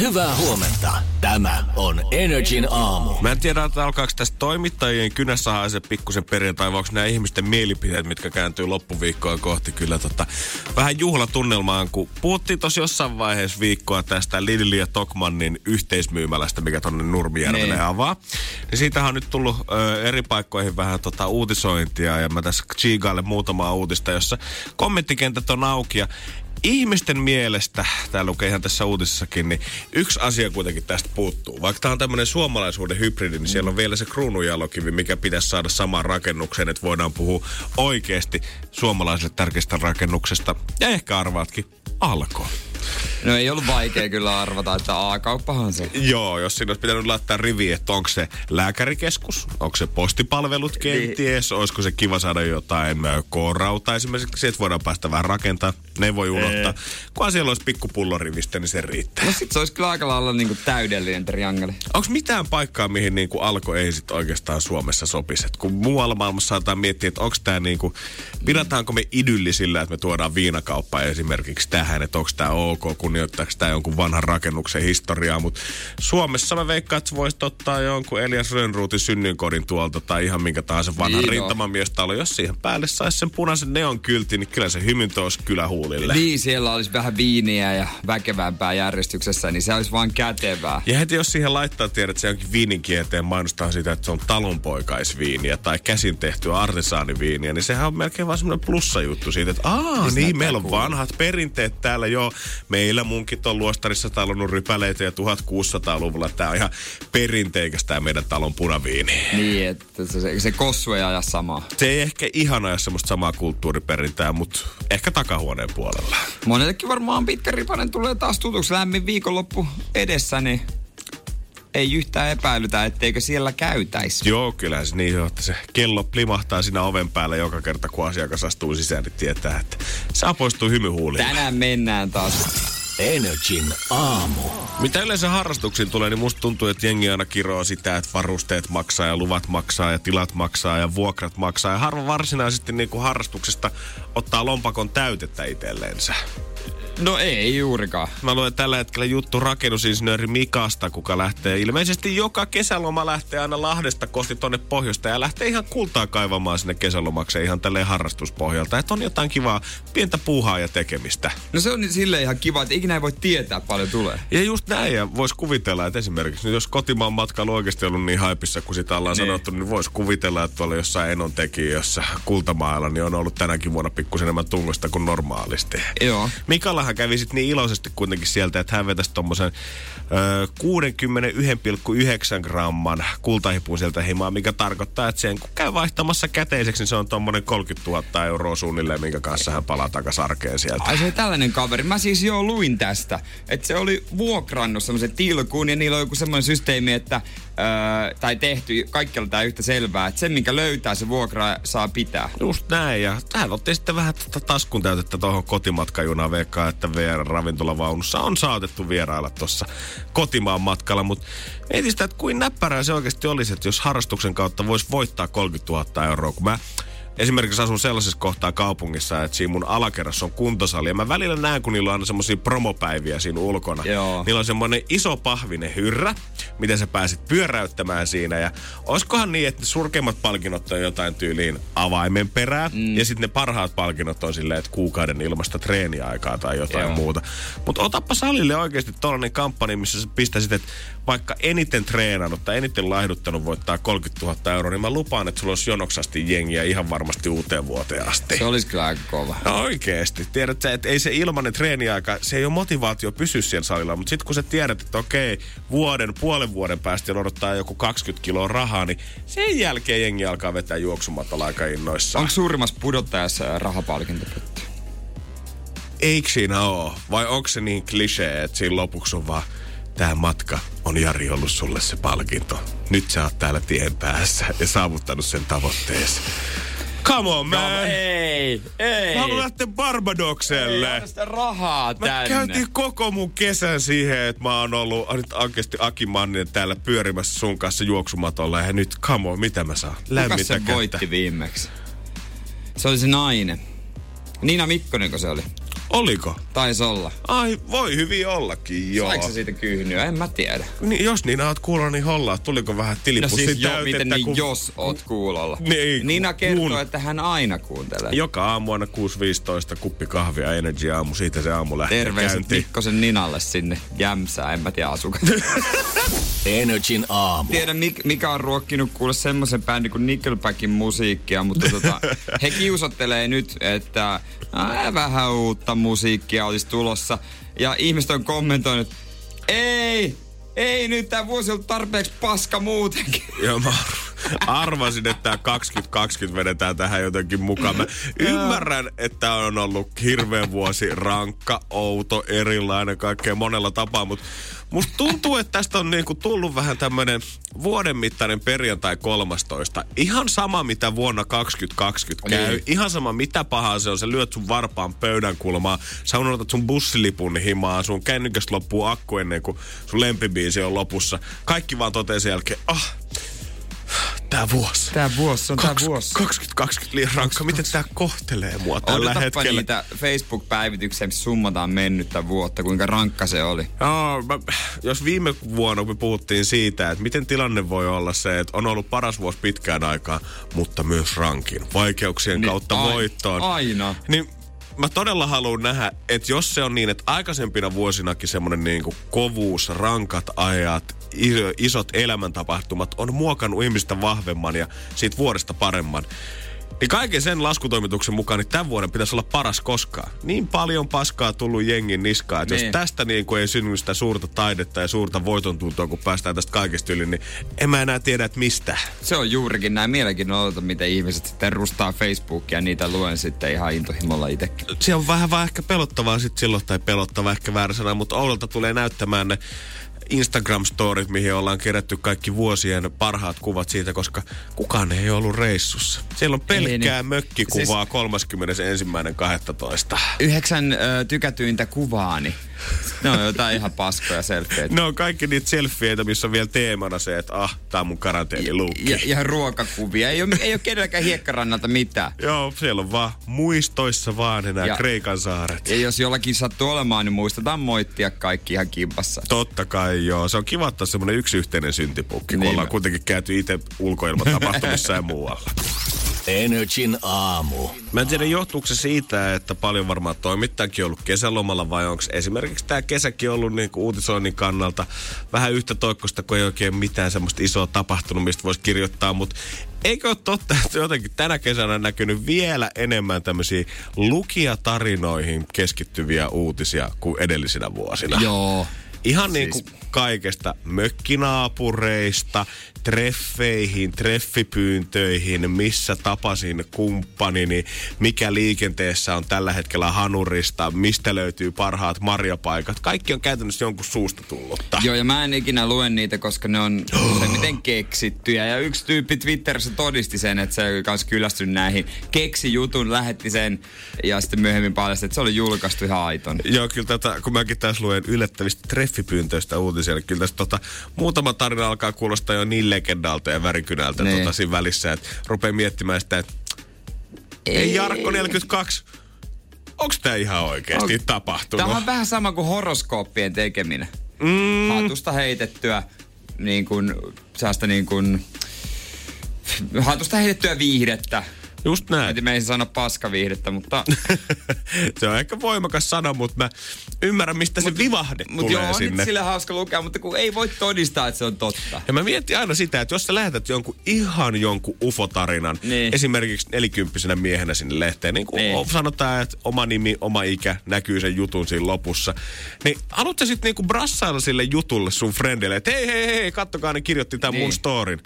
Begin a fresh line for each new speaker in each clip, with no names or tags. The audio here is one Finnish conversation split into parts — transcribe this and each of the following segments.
Hyvää huomenta. Tämä on Energin aamu.
Mä en tiedä, että alkaako tästä toimittajien kynässä haise pikkusen perjantai, vai onko nämä ihmisten mielipiteet, mitkä kääntyy loppuviikkoa kohti kyllä tota, vähän juhlatunnelmaan, kun puhuttiin tosi jossain vaiheessa viikkoa tästä Lidl ja Tokmannin yhteismyymälästä, mikä tonne Nurmijärvelle
Niin.
avaa. Ja siitähän on nyt tullut ö, eri paikkoihin vähän tota, uutisointia, ja mä tässä Chigaille muutamaa uutista, jossa kommenttikentät on auki, ja Ihmisten mielestä, tää lukee ihan tässä uutisessakin, niin yksi asia kuitenkin tästä puuttuu. Vaikka tämä on tämmöinen suomalaisuuden hybridi, niin siellä on vielä se kruununjalokivi, mikä pitäisi saada samaan rakennukseen, että voidaan puhua oikeasti suomalaiselle tärkeästä rakennuksesta. Ja ehkä arvaatkin, alko.
No ei ollut vaikea kyllä arvata, että A-kauppahan se.
Joo, jos siinä olisi pitänyt laittaa rivi, että onko se lääkärikeskus, onko se postipalvelut kenties, niin. olisiko se kiva saada jotain ö, koorauta esimerkiksi, että voidaan päästä vähän rakentaa, ne voi unohtaa. Kunhan siellä olisi pikku pullorivistä, niin se riittää.
No sit se olisi kyllä aika lailla niinku täydellinen triangeli.
Onko mitään paikkaa, mihin niinku alko ei sit oikeastaan Suomessa sopisi? Et kun muualla maailmassa saataan miettiä, että onko tämä niinku, pidetaanko me idyllisillä, että me tuodaan viinakauppa esimerkiksi tähän, että onko tämä ok, kunnioittaako tämä jonkun vanhan rakennuksen historiaa, mutta Suomessa mä veikkaan, että voisit ottaa jonkun Elias Rönnruutin synnynkodin tuolta tai ihan minkä tahansa vanhan
Niin,
rintamamiestalo. Jos siihen päälle saisi sen punaisen neon kyltin, niin kyllä se hymyntä olisi kylähuulille.
Niin, siellä olisi vähän viiniä ja väkevämpää järjestyksessä, niin se olisi vaan kätevää.
Ja heti jos siihen laittaa, tiedät, että se onkin viinin kieteen mainostaa sitä, että se on talonpoikaisviiniä tai käsin tehtyä artesaaniviiniä, niin sehän on melkein vaan semmoinen plussajuttu siitä, että aa, niin, meillä on
kuulua.
vanhat perinteet täällä jo. Meillä munkit on luostarissa talonnut rypäleitä ja 1600-luvulla tämä on ihan perinteikäs tämä meidän talon punaviini.
Niin, että se, se, se kossu ei aja samaa.
Se ei ehkä ihan aja semmoista samaa kulttuuriperintää, mutta ehkä takahuoneen puolella.
Monellekin varmaan pitkä ripanen tulee taas tutuksi lämmin viikonloppu edessä, niin ei yhtään epäilytä, etteikö siellä käytäisi.
Joo, kyllähän se niin on, että se kello plimahtaa siinä oven päällä joka kerta, kun asiakas astuu sisään, niin tietää, että saa poistua hymyhuulilla.
Tänään mennään taas.
Energin aamu.
Mitä yleensä harrastuksiin tulee, niin musta tuntuu, että jengi aina kiroo sitä, että varusteet maksaa ja luvat maksaa ja tilat maksaa ja vuokrat maksaa. Ja harva varsinaisesti niin kuin harrastuksesta ottaa lompakon täytettä itselleensä.
No ei juurikaan.
Mä luen tällä hetkellä juttu rakennusinsinööri Mikasta, kuka lähtee ilmeisesti joka kesäloma lähtee aina Lahdesta kohti tonne pohjoista ja lähtee ihan kultaa kaivamaan sinne kesälomakseen ihan tälleen harrastuspohjalta. Että on jotain kivaa, pientä puuhaa ja tekemistä.
No se on silleen ihan kiva, että ikinä ei voi tietää paljon tulee.
Ja just näin, ja voisi kuvitella, että esimerkiksi nyt jos kotimaan matkailu oikeasti ollut niin haipissa, kuin sitä ollaan
Niin.
sanottu, niin voisi kuvitella, että tuolla jossain Enon tekijössä kultamaalla, niin on ollut tänäkin vuonna pikkusen enemmän tungosta kuin normaalisti.
Joo.
Mikallahan kävi sitten niin iloisesti kuitenkin sieltä, että hän vetäisi tommosen ö, 61,9 gramman kultahipun sieltä himaa, mikä tarkoittaa, että sen kun käy vaihtamassa käteiseksi, niin se on tommonen 30 000 euroa suunnilleen, minkä kanssa hän palaa takaisin arkeen sieltä.
Ai se oli tällainen kaveri. Mä siis jo luin tästä, että se oli vuokrannut semmoisen tilkuun ja niillä on joku semmoinen systeemi, että öö, tai tehty, kaikkialla tää yhtä selvää, että sen minkä löytää se vuokra saa pitää.
Just näin, ja tähän otti sitten vähän tätä taskun täytettä tuohon kotimatkajunaan veikkaa, että VR ravintolavaunussa on saatettu vierailla tuossa kotimaan matkalla, mutta mietin sitä, että kuin näppärää se oikeasti olisi, että jos harrastuksen kautta voisi voittaa 30 000 euroa, kun mä Esimerkiksi asun sellaisessa kohtaa kaupungissa, että siinä mun alakerrassa on kuntosali. Ja mä välillä näen, kun niillä on aina semmosia promopäiviä siinä ulkona.
Joo.
Niillä on semmoinen iso pahvinen hyrrä, miten sä pääset pyöräyttämään siinä. Ja olisikohan niin, että surkeimmat palkinnot on jotain tyyliin avaimen perää. Mm. Ja sitten ne parhaat palkinnot on silleen, että kuukauden ilmasta treeniaikaa tai jotain
Joo.
muuta. Mutta otappa salille oikeasti tollanen kampanja, missä sä pistäisit, että vaikka eniten treenannut tai eniten laihduttanut voittaa 30 000 euroa, niin mä lupaan, että sulla olisi jonoksasti jengiä ihan varmasti uuteen vuoteen asti.
Se olisi kyllä aika kova.
No oikeesti. Tiedät sä, että ei se ilmanen treeniaika, se ei ole motivaatio pysyä siellä salilla, mutta sitten kun sä tiedät, että okei, vuoden, puolen vuoden päästä odottaa joku 20 kiloa rahaa, niin sen jälkeen jengi alkaa vetää juoksumatolla aika innoissaan.
Onko suurimmassa pudottajassa ää, rahapalkintopytty?
Eikö siinä oo? Vai onko se niin klisee, että siinä lopuksi on vaan Tämä matka on Jari ollut sulle se palkinto. Nyt sä oot täällä tien päässä ja saavuttanut sen tavoitteesi. Come on, man.
Ei, ei.
Mä haluan lähteä Barbadokselle.
Ei sitä rahaa
Mä
tänne.
käytiin koko mun kesän siihen, että mä oon ollut nyt oikeasti Aki Manninen täällä pyörimässä sun kanssa juoksumatolla. Ja nyt, come on, mitä mä saan?
Kuka
Lämmintä
se
kättä.
voitti viimeksi? Se oli se nainen. Niina Mikkonenko se oli?
Oliko?
Taisi olla.
Ai, voi hyvin ollakin, joo.
Saiko se siitä kyhnyä? En mä tiedä.
Niin, jos niin oot kuullut, niin hollaa. Tuliko vähän
No
tilipussin
siis jo,
täytettä,
miten niin
kun
jos oot kuulolla.
Niin,
Niina kertoo,
kun-
että hän aina kuuntelee.
Joka aamu aina 6.15 kuppi kahvia Energy aamu. Siitä se aamu lähtee
Terveiset
käyntiin.
Mikkosen Ninalle sinne Jämsään, en mä tiedä asuka.
Energin aamu.
Tiedän mik- mikä on ruokkinut kuule semmoisen bändin kuin Nickelbackin musiikkia, mutta tota, he kiusottelee nyt, että ää, vähän uutta musiikkia olisi tulossa. Ja ihmiset on kommentoinut, ei, ei nyt tämä vuosi on tarpeeksi paska muutenkin.
Joo, mä arvasin, että tämä 2020 vedetään tähän jotenkin mukaan. Mä ymmärrän, että on ollut hirveän vuosi rankka, outo, erilainen, kaikkea monella tapaa, mutta musta tuntuu, että tästä on niinku tullut vähän tämmönen vuoden mittainen perjantai 13. Ihan sama, mitä vuonna 2020 käy.
Niin.
Ihan sama, mitä pahaa se on. Sä lyöt sun varpaan pöydän kulmaa. Sä unohdat sun bussilipun himaa. Sun kännykästä loppuu akku ennen kuin sun lempibiisi on lopussa. Kaikki vaan toteaa sen jälkeen, ah, tää vuosi.
Tää vuosi on
Kaks-
vuosi.
2020 liian rankka. Miten tää kohtelee mua tällä
Odotapa
hetkellä?
niitä Facebook-päivityksiä, missä summataan mennyttä vuotta, kuinka rankka se oli.
Joo, mä, jos viime vuonna me puhuttiin siitä, että miten tilanne voi olla se, että on ollut paras vuosi pitkään aikaa, mutta myös rankin. Vaikeuksien
Niin,
kautta
ai-
voittoon.
aina.
Niin mä todella haluan nähdä, että jos se on niin, että aikaisempina vuosinakin semmoinen niin kovuus, rankat ajat, iso, isot elämäntapahtumat on muokannut ihmistä vahvemman ja siitä vuodesta paremman. Niin kaiken sen laskutoimituksen mukaan, niin tämän vuoden pitäisi olla paras koskaan. Niin paljon paskaa tullut jengin niskaan, että
Niin.
jos tästä niin kuin ei synny sitä suurta taidetta ja suurta voiton tuntua, kun päästään tästä kaikesta yli, niin en mä enää tiedä, että mistä.
Se on juurikin näin mielenkiinnolla, miten ihmiset sitten rustaa Facebookia ja niitä luen sitten ihan intohimolla itsekin.
se on vähän vaan ehkä pelottavaa sit silloin, tai pelottava ehkä väärä sana, mutta Oululta tulee näyttämään ne Instagram-storit, mihin ollaan kerätty kaikki vuosien parhaat kuvat siitä, koska kukaan ei ollut reissussa. Siellä on pelkkää
niin.
mökkikuvaa siis... 31.12.
Yhdeksän ö, tykätyintä kuvaani. Ne on jotain ihan paskoja selfieitä.
Ne on kaikki niitä selfieitä, missä on vielä teemana se, että ah, tää on mun karanteeniluukki.
Ja, ja ruokakuvia. Ei ole, ei ole kenelläkään hiekkarannalta mitään.
Joo, siellä on vaan muistoissa vaan enää
Ja-
Kreikan saaret.
Ja jos jollakin sattuu olemaan, niin muistetaan moittia kaikki ihan kimpassa.
Totta kai joo. Se on kiva ottaa semmoinen yksi yhteinen syntipukki, kun
Niin
ollaan
mä-
kuitenkin käyty itse ulkoilmatapahtumissa ja muualla.
Energin aamu.
Mä en tiedä, johtuuko se siitä, että paljon varmaan toimittajakin on ollut kesälomalla vai onko esimerkiksi tämä kesäkin ollut niin uutisoinnin kannalta vähän yhtä toikkosta, kun ei oikein mitään semmoista isoa tapahtunut, mistä voisi kirjoittaa, mutta eikö ole totta, että jotenkin tänä kesänä on näkynyt vielä enemmän tämmöisiä lukijatarinoihin keskittyviä uutisia kuin edellisinä vuosina?
Joo.
Ihan niin
Siis-
kuin kaikesta mökkinaapureista, treffeihin, treffipyyntöihin, missä tapasin kumppanini, mikä liikenteessä on tällä hetkellä hanurista, mistä löytyy parhaat marjapaikat. Kaikki on käytännössä jonkun suusta tullutta.
Joo, ja mä en ikinä lue niitä, koska ne on useimmiten keksittyjä. Ja yksi tyyppi Twitterissä todisti sen, että se oli kans kyllästynyt näihin. Keksi jutun, lähetti sen ja sitten myöhemmin paljasti, että se oli julkaistu ihan aiton.
Joo, kyllä tätä, kun mäkin tässä luen yllättävistä treffipyyntöistä uutisia, niin kyllä tästä tota, muutama tarina alkaa kuulostaa jo niin legendalta ja värikynältä
Niin.
tota, siinä välissä, että rupeaa miettimään sitä, että ei Jarkko 42, onko tämä ihan oikeasti
On-
tapahtunut?
Tämä on vähän sama kuin horoskooppien tekeminen. Mm. Hatusta heitettyä niin kuin, sellaista niin kuin, hatusta heitettyä viihdettä.
Just
Mä
näin.
en meisin sanoa paskaviihdettä, mutta,
se on ehkä voimakas sana, mutta mä ymmärrän, mistä se vivahde
mutta
tulee
joo,
sinne.
nyt sille hauska lukea, mutta kun ei voi todistaa, että se on totta.
Ja mä mietin aina sitä, että jos sä lähetät jonkun ihan jonkun ufotarinan,
Niin.
esimerkiksi nelikymppisenä miehenä sinne lehteen, niin kuin
Niin.
sanotaan, että oma nimi, oma ikä näkyy sen jutun siinä lopussa, niin haluatko sitten niinku brassailla sille jutulle sun friendille, että hei, hei, hei, kattokaa, ne kirjoitti tämän
Niin.
mun storin.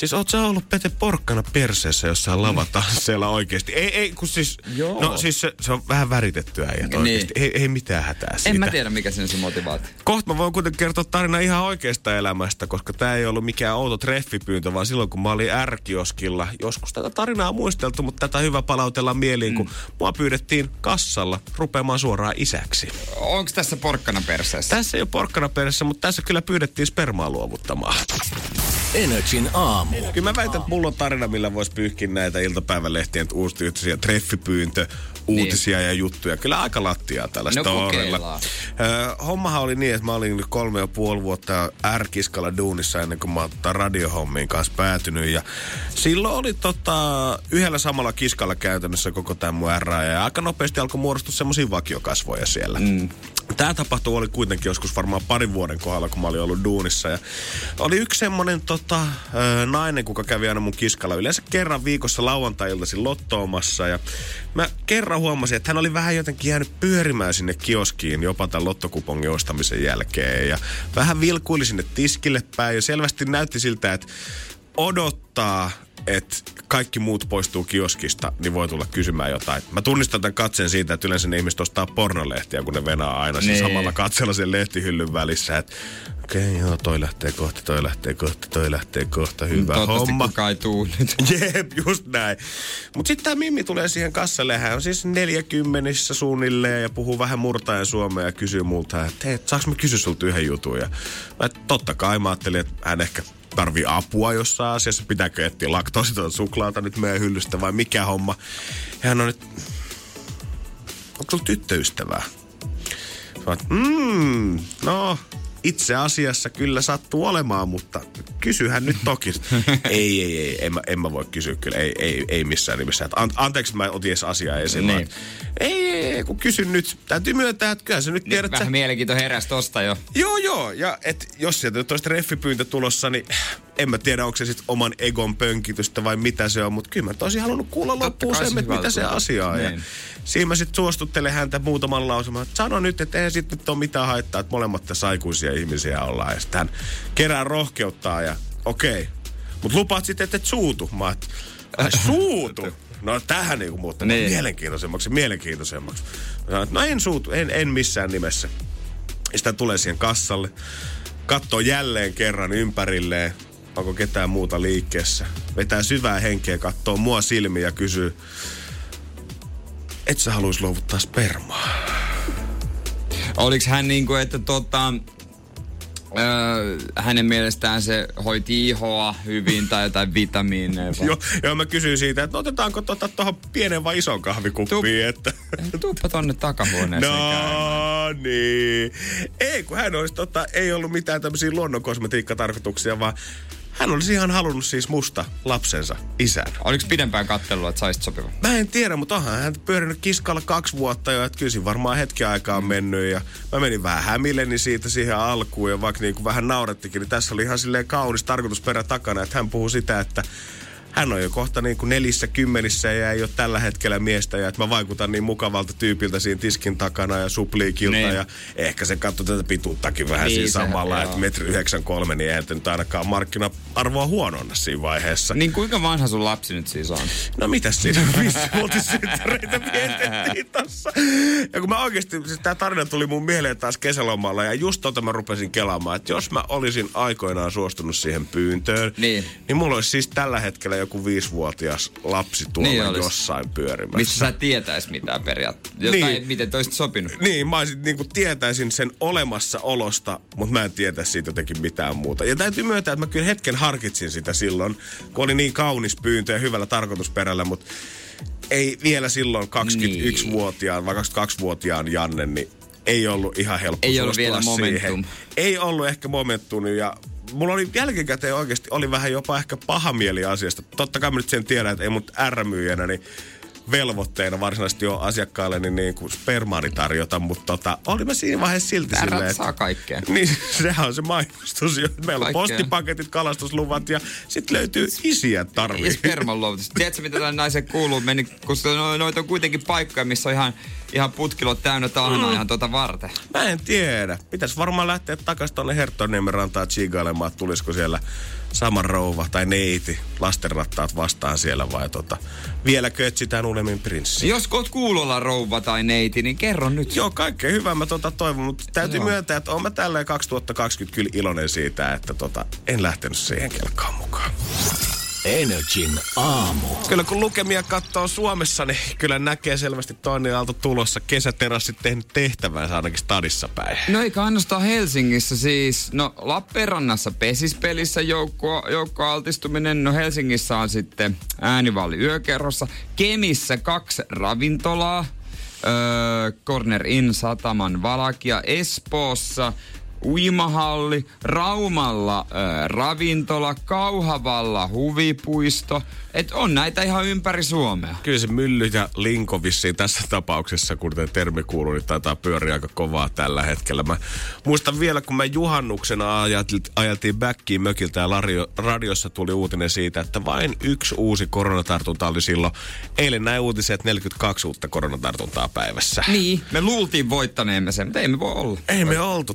Siis oot sä ollut Pete Porkkana perseessä jossain lavatansseilla oikeesti? Ei, ei, kun siis...
Joo.
No siis se, se on vähän väritettyä ja
Niin.
oikeesti. Ei, ei mitään hätää siitä.
En mä tiedä, mikä sen se motivaatio.
Kohta mä voin kuitenkin kertoa tarina ihan oikeasta elämästä, koska tämä ei ollut mikään outo treffipyyntö, vaan silloin kun mä olin R-kioskilla, joskus tätä tarinaa on muisteltu, mutta tätä hyvä palautella mieliin, kun mua pyydettiin kassalla rupeamaan suoraan isäksi.
Onko tässä porkkana perseessä?
Tässä ei ole porkkana perässä, mutta tässä kyllä pyydettiin spermaa luovuttamaan.
Energin aamu.
Kyllä mä väitän, että mulla on tarina, millä voisi pyyhkiä näitä iltapäivälehtien uustyyttisiä treffipyyntö, uutisia ja juttuja. Kyllä aika lattiaa tällä
No
storella. hommahan oli niin, että mä olin kolme ja puoli vuotta ärkiskalla duunissa ennen kuin mä oon tota radiohommiin kanssa päätynyt. Ja silloin oli tota, yhdellä samalla kiskalla käytännössä koko tämä mun R. Ja aika nopeasti alkoi muodostua semmoisia vakiokasvoja siellä. Mm. Tämä tapahtuma oli kuitenkin joskus varmaan parin vuoden kohdalla, kun mä olin ollut duunissa. Ja oli yksi semmonen tota, nainen, kuka kävi aina mun kiskalla yleensä kerran viikossa lauantai-iltaisin lottoomassa. Ja mä kerran huomasin, että hän oli vähän jotenkin jäänyt pyörimään sinne kioskiin jopa tämän lottokupongin ostamisen jälkeen. Ja vähän vilkuili sinne tiskille päin ja selvästi näytti siltä, että odottaa, että kaikki muut poistuu kioskista, niin voi tulla kysymään jotain. Mä tunnistan tämän katseen siitä, että yleensä ne ihmiset ostaa pornolehtiä, kun ne venaa aina niin. Samalla katsella sen lehtihyllyn välissä. Että okei, okay, joo, toi lähtee kohta, toi lähtee kohta, toi lähtee kohta, hyvä
Toivottavasti
homma.
kukaan ei tuu nyt.
Jep, just näin. Mutta sitten tämä Mimmi tulee siihen kassalle, hän on siis 40 suunnilleen ja puhuu vähän murtaen suomea ja kysyy multa, että hei, saanko mä kysyä sulta yhden jutun? Ja mä, totta kai mä ajattelin, että hän ehkä tarvii apua jossain asiassa, pitääkö etsiä laktoositonta suklaata nyt meidän hyllystä vai mikä homma. Ja hän on nyt, onko sulla tyttöystävää? Mm, no, itse asiassa kyllä sattuu olemaan, mutta kysyhän nyt toki. ei, ei, ei, en mä, en mä voi kysyä kyllä, ei, ei, ei missään nimessä. Et An, anteeksi, mä otin edes asiaa esiin.
Niin.
Niin. Ei, ei, ei, kun kysyn nyt. Täytyy myöntää, että kyllä sä nyt tiedät,
Vähän
sä...
mielenkiinto heräsi tosta jo.
Joo, joo. Ja et, jos sieltä nyt olisi treffipyyntö tulossa, niin en mä tiedä, onko se sitten oman egon pönkitystä vai mitä se on. Mutta kyllä mä toisin halunnut kuulla
Totta
loppuun sen,
se
että mitä se asia on.
Niin.
Siinä mä sitten suostuttelen häntä muutaman lausuman. Sano nyt, että eihän sitten nyt ole mitään haittaa, että molemmat tässä aikuisia ihmisiä ollaan. Ja sitten hän kerää rohkeuttaa ja okei. Mutta lupaat sitten, että et suutu. Mä että, ai suutu? No tähän niinku muuttaa
Niin.
mielenkiintoisemmaksi, mielenkiintoisemmaksi. Sanoin, no en suutu, en, en missään nimessä. Ja hän tulee siihen kassalle, katsoo jälleen kerran ympärilleen, onko ketään muuta liikkeessä. Vetää syvää henkeä, katsoo mua silmiä ja kysyy, et sä haluais luovuttaa spermaa?
Oliko hän niinku, että tota, öö, hänen mielestään se hoiti ihoa hyvin tai jotain vitamiineja?
Joo, joo, mä kysyin siitä, että otetaanko tuohon tota, pienen vai ison kahvikuppiin,
Tup-
että...
Tuuppa tonne takahuoneeseen käymään.
No niin. Ei, kun hän olisi tota, ei ollut mitään tämmöisiä luonnonkosmetiikkatarkoituksia, vaan hän olisi ihan halunnut siis musta lapsensa isän.
Oliko pidempään kattelua, että saisit sopivan?
Mä en tiedä, mutta onhan hän pyörinyt kiskalla kaksi vuotta jo, että kyllä siinä varmaan hetki aikaa on mennyt ja mä menin vähän hämilleni siitä siihen alkuun ja vaikka niin kuin vähän naurettikin, niin tässä oli ihan silleen kaunis tarkoitusperä takana, että hän puhuu sitä, että hän on jo kohta niin kuin nelissä kymmenissä ja ei ole tällä hetkellä miestä ja että mä vaikutan niin mukavalta tyypiltä siinä tiskin takana ja supliikilta
Niin.
ja ehkä se katsoi tätä pituuttakin vähän
Niin,
siinä samalla, että metri 93, niin eihän nyt ainakaan markkina-arvoa huononna siinä vaiheessa.
Niin kuinka vanha sun lapsi nyt siis on?
No mitäs siinä viisivuotisynttäreitä vietettiin tossa. Ja kun mä oikeasti, siis tää tarina tuli mun mieleen taas kesälomalla ja just tota mä rupesin kelaamaan, että jos mä olisin aikoinaan suostunut siihen pyyntöön,
Niin.
niin mulla olisi siis tällä hetkellä joku viisivuotias lapsi tuolla
Niin
niin
olisi.
jossain pyörimässä.
Mistä sä et tietäis mitään periaatteessa? Jotain,
Niin.
miten toisit sopinut?
Niin, mä olisin, niin kuin tietäisin sen olemassaolosta, mutta mä en tietäisi siitä jotenkin mitään muuta. Ja täytyy myöntää, että mä kyllä hetken harkitsin sitä silloin, kun oli niin kaunis pyyntö ja hyvällä tarkoitusperällä, mutta ei vielä silloin 21-vuotiaan vai 22-vuotiaan Janne, niin ei ollut ihan helppo
Ei ollut vielä momentum.
Siihen. Ei ollut ehkä momentum ja mulla oli jälkikäteen oikeasti oli vähän jopa ehkä paha mieli asiasta. Totta kai mä nyt sen tiedän, että ei mut R-myyjänä, niin velvoitteena varsinaisesti ole asiakkaille niin, niin kuin spermaani tarjota, mutta tota, oli mä siinä vaiheessa silti
Ärrät
silleen,
saa kaikkea.
Niin, sehän on se mainostus. jo. Meillä on
Kaikkea.
postipaketit, kalastusluvat ja sitten löytyy isiä
Ja
tarvii.
sperman luovutus. Tiedätkö, mitä tämän naisen kuuluu? Meni, koska no, noita on kuitenkin paikkoja, missä on ihan ihan putkilot täynnä tahnaa
Mm.
ihan tuota varten.
Mä en tiedä. Pitäisi varmaan lähteä takaisin tuonne Herttoniemen rantaan chigailemaan, että tulisiko siellä sama rouva tai neiti lastenrattaat vastaan siellä vai tota, vieläkö etsitään uudemmin prinssi.
Jos oot kuulolla rouva tai neiti, niin kerro nyt.
Joo, kaikkea hyvää mä tota toivon, mutta täytyy
Joo.
myöntää, että oon mä tälleen 2020 kyllä iloinen siitä, että tota, en lähtenyt siihen kelkkaan mukaan.
Energin aamu.
Kyllä kun lukemia katsoo Suomessa, niin kyllä näkee selvästi toinen aalto tulossa. Kesäterassit tehnyt tehtävänsä ainakin stadissa päin.
No eikä ainoastaan Helsingissä siis. No Lappeenrannassa pesispelissä joukko, joukkoaltistuminen. No Helsingissä on sitten äänivalli yökerrossa. Kemissä kaksi ravintolaa. Öö, Corner Inn, Sataman Valakia. Espoossa uimahalli. Raumalla öö, ravintola. Kauhavalla huvipuisto. Et on näitä ihan ympäri Suomea.
Kyllä se mylly ja linko vissiin tässä tapauksessa, kun tämä termi kuuluu, niin taitaa pyöriä aika kovaa tällä hetkellä. Mä muistan vielä, kun me juhannuksena ajeltiin, backiin mökiltä ja lario, radiossa tuli uutinen siitä, että vain yksi uusi koronatartunta oli silloin. Eilen näin uutisia, että 42 uutta koronatartuntaa päivässä.
Niin, me luultiin voittaneemme sen, mutta ei me voi olla.
Ei me oltu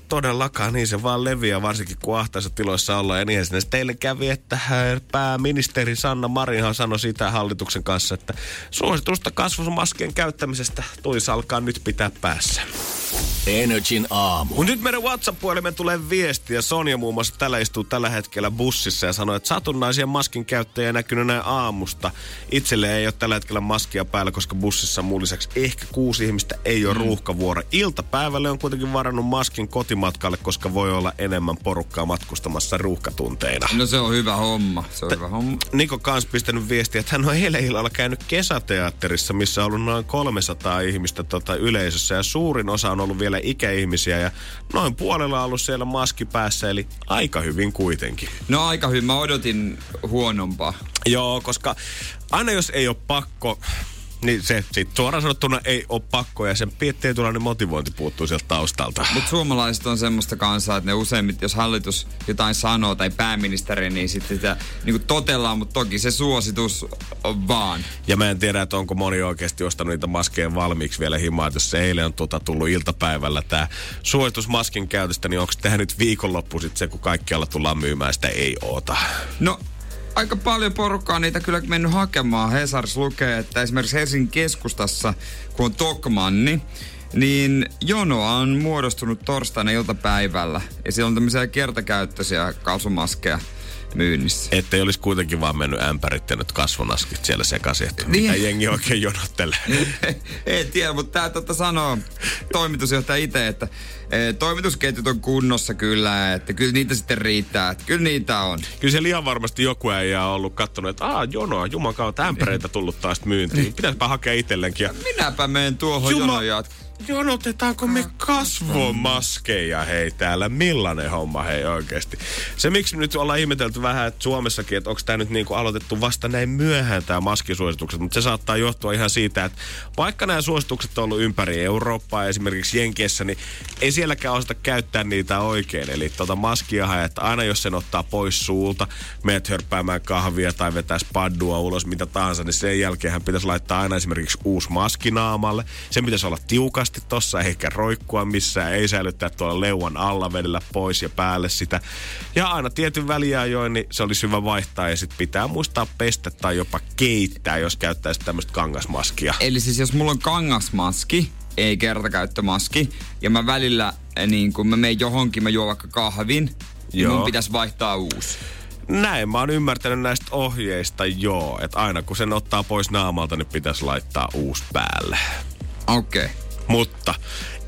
todellakaan, niin se vaan leviää, varsinkin kun ahtaissa tiloissa ollaan. Ja niin sinne teille kävi, että äh, pääministeri Sanna Marinhan sanoi sitä hallituksen kanssa, että suositusta kasvusmaskien käyttämisestä tulisi alkaa nyt pitää päässä.
Energin aamu.
Nyt meidän WhatsApp-puhelimen tulee viesti ja Sonja muun muassa tällä istuu tällä hetkellä bussissa ja sanoi, että satunnaisia maskin käyttäjiä näkynyt näin aamusta. Itselle ei ole tällä hetkellä maskia päällä, koska bussissa muun lisäksi ehkä kuusi ihmistä ei ole mm. ruuhkavuoro. Iltapäivälle on kuitenkin varannut maskin kotimatkalle, koska voi olla enemmän porukkaa matkustamassa ruuhkatunteina.
No se on hyvä homma, se on hyvä homma.
Niko kans pistänyt viestiä, että hän on eilen illalla käynyt kesäteatterissa, missä on ollut noin 300 ihmistä tota yleisössä ja suurin osa on ollut vielä ikäihmisiä ja noin puolella on ollut siellä maski päässä, eli aika hyvin kuitenkin.
No aika hyvin, mä odotin huonompaa.
Joo, koska aina jos ei ole pakko, niin se sit suoraan sanottuna ei ole pakko ja sen tietynlainen motivointi puuttuu sieltä taustalta.
Mutta suomalaiset on semmoista kansaa, että ne useimmit, jos hallitus jotain sanoo tai pääministeri, niin sitten sitä niin totellaan, mutta toki se suositus on vaan.
Ja mä en tiedä, että onko moni oikeasti ostanut niitä maskeja valmiiksi vielä himaa. Että jos se eilen on tuota tullut iltapäivällä tämä suositus maskin käytöstä, niin onko tähän nyt viikonloppu sitten se, kun kaikkialla tullaan myymään, sitä ei oota.
No, aika paljon porukkaa niitä kyllä mennyt hakemaan. Hesaris lukee, että esimerkiksi Helsingin keskustassa, kun on Tokmanni, niin jonoa on muodostunut torstaina iltapäivällä. Ja siellä on tämmöisiä kertakäyttöisiä kasvumaskeja myynnissä.
Ettei olisi kuitenkin vaan mennyt ämpärit ja nyt kasvonaskit siellä sekaisin, että
Niin.
mitä jengi oikein jonottelee.
en tiedä, mutta tämä totta sanoo toimitusjohtaja itse, että e, toimitusketjut on kunnossa kyllä, että kyllä niitä sitten riittää, että kyllä niitä on.
Kyllä siellä ihan varmasti joku ei ole ollut kattonut, että aah, jonoa, juman kautta ämpäreitä tullut taas myyntiin. Pitäisipä hakea itsellenkin. Ja
Minäpä menen tuohon
Juma-
jonon jatkoon.
Jonotetaanko me kasvomaskeja hei täällä? Millainen homma hei oikeasti? Se miksi nyt ollaan ihmetelty vähän että Suomessakin, että onko tämä nyt niinku aloitettu vasta näin myöhään tämä maskisuositukset, mutta se saattaa johtua ihan siitä, että vaikka nämä suositukset on ollut ympäri Eurooppaa esimerkiksi Jenkeissä, niin ei sielläkään osata käyttää niitä oikein. Eli tota maskia että aina jos sen ottaa pois suulta, meet hörppäämään kahvia tai vetää paddua ulos, mitä tahansa, niin sen jälkeen hän pitäisi laittaa aina esimerkiksi uusi maski naamalle. Sen pitäisi olla tiukasti tossa, eikä roikkua missään, ei säilyttää tuolla leuan alla vedellä pois ja päälle sitä. Ja aina tietyn väliajoin, niin se olisi hyvä vaihtaa ja sitten pitää muistaa pestä tai jopa keittää, jos käyttäisi tämmöistä kangasmaskia.
Eli siis jos mulla on kangasmaski, ei kertakäyttömaski, ja mä välillä, eh, niin kun mä menen johonkin, mä juon vaikka kahvin, niin
Joo.
mun pitäisi vaihtaa uusi.
Näin mä oon ymmärtänyt näistä ohjeista, joo. Että aina kun sen ottaa pois naamalta, niin pitäisi laittaa uusi päälle.
Okei. Okay.
Mutta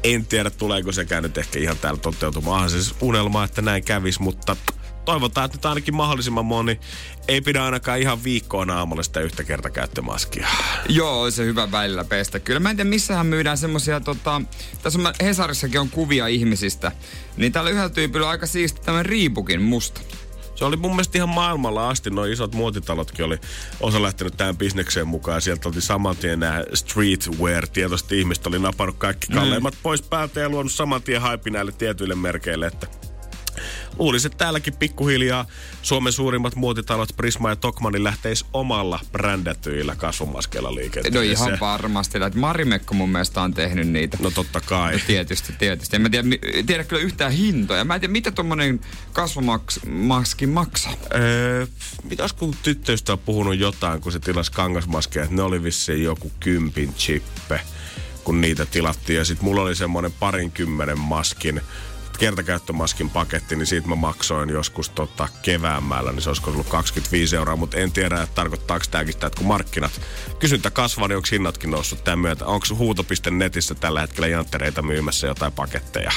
en tiedä, tuleeko sekään nyt ehkä ihan täällä toteutumaan. Siis unelma, että näin kävis, mutta toivotaan, että nyt ainakin mahdollisimman moni ei pidä ainakaan ihan viikkoon aamulla sitä yhtä kertakäyttömaskia.
Joo, olisi se hyvä välillä pestä. Kyllä mä en tiedä, missähän myydään semmosia, tota, tässä on, Hesarissakin on kuvia ihmisistä. Niin täällä yhdellä tyypillä on aika siisti tämän riipukin musta.
Se oli mun mielestä ihan maailmalla asti. Noin isot muotitalotkin oli osa lähtenyt tähän bisnekseen mukaan. Sieltä oli saman tien nämä streetwear. Tietoisesti ihmiset oli napannut kaikki kalleimmat pois päältä ja luonut saman tien haipi näille tietyille merkeille, että luulisin, että täälläkin pikkuhiljaa Suomen suurimmat muotitalot Prisma ja Tokmanin lähteisi omalla brändätyillä kasvomaskeilla liikenteeseen.
No ihan varmasti. Että Marimekko mun mielestä on tehnyt niitä.
No totta kai.
No tietysti, tietysti. En mä tiedä, tiedä kyllä yhtään hintoja. Mä en tiedä, mitä tommonen kasvomaski maksaa.
Öö, mitäs kun tyttöystä on puhunut jotain, kun se tilasi kangasmaskeja, että ne oli vissiin joku kympin chippe, kun niitä tilattiin. Ja sit mulla oli semmonen parinkymmenen maskin kertakäyttömaskin paketti, niin siitä mä maksoin joskus tota keväämällä, niin se olisiko ollut 25 euroa, mutta en tiedä, että tarkoittaako tämäkin sitä, että kun markkinat kysyntä kasvaa, niin onko hinnatkin noussut tämän myötä? Onko huuto.netissä tällä hetkellä janttereita myymässä jotain paketteja?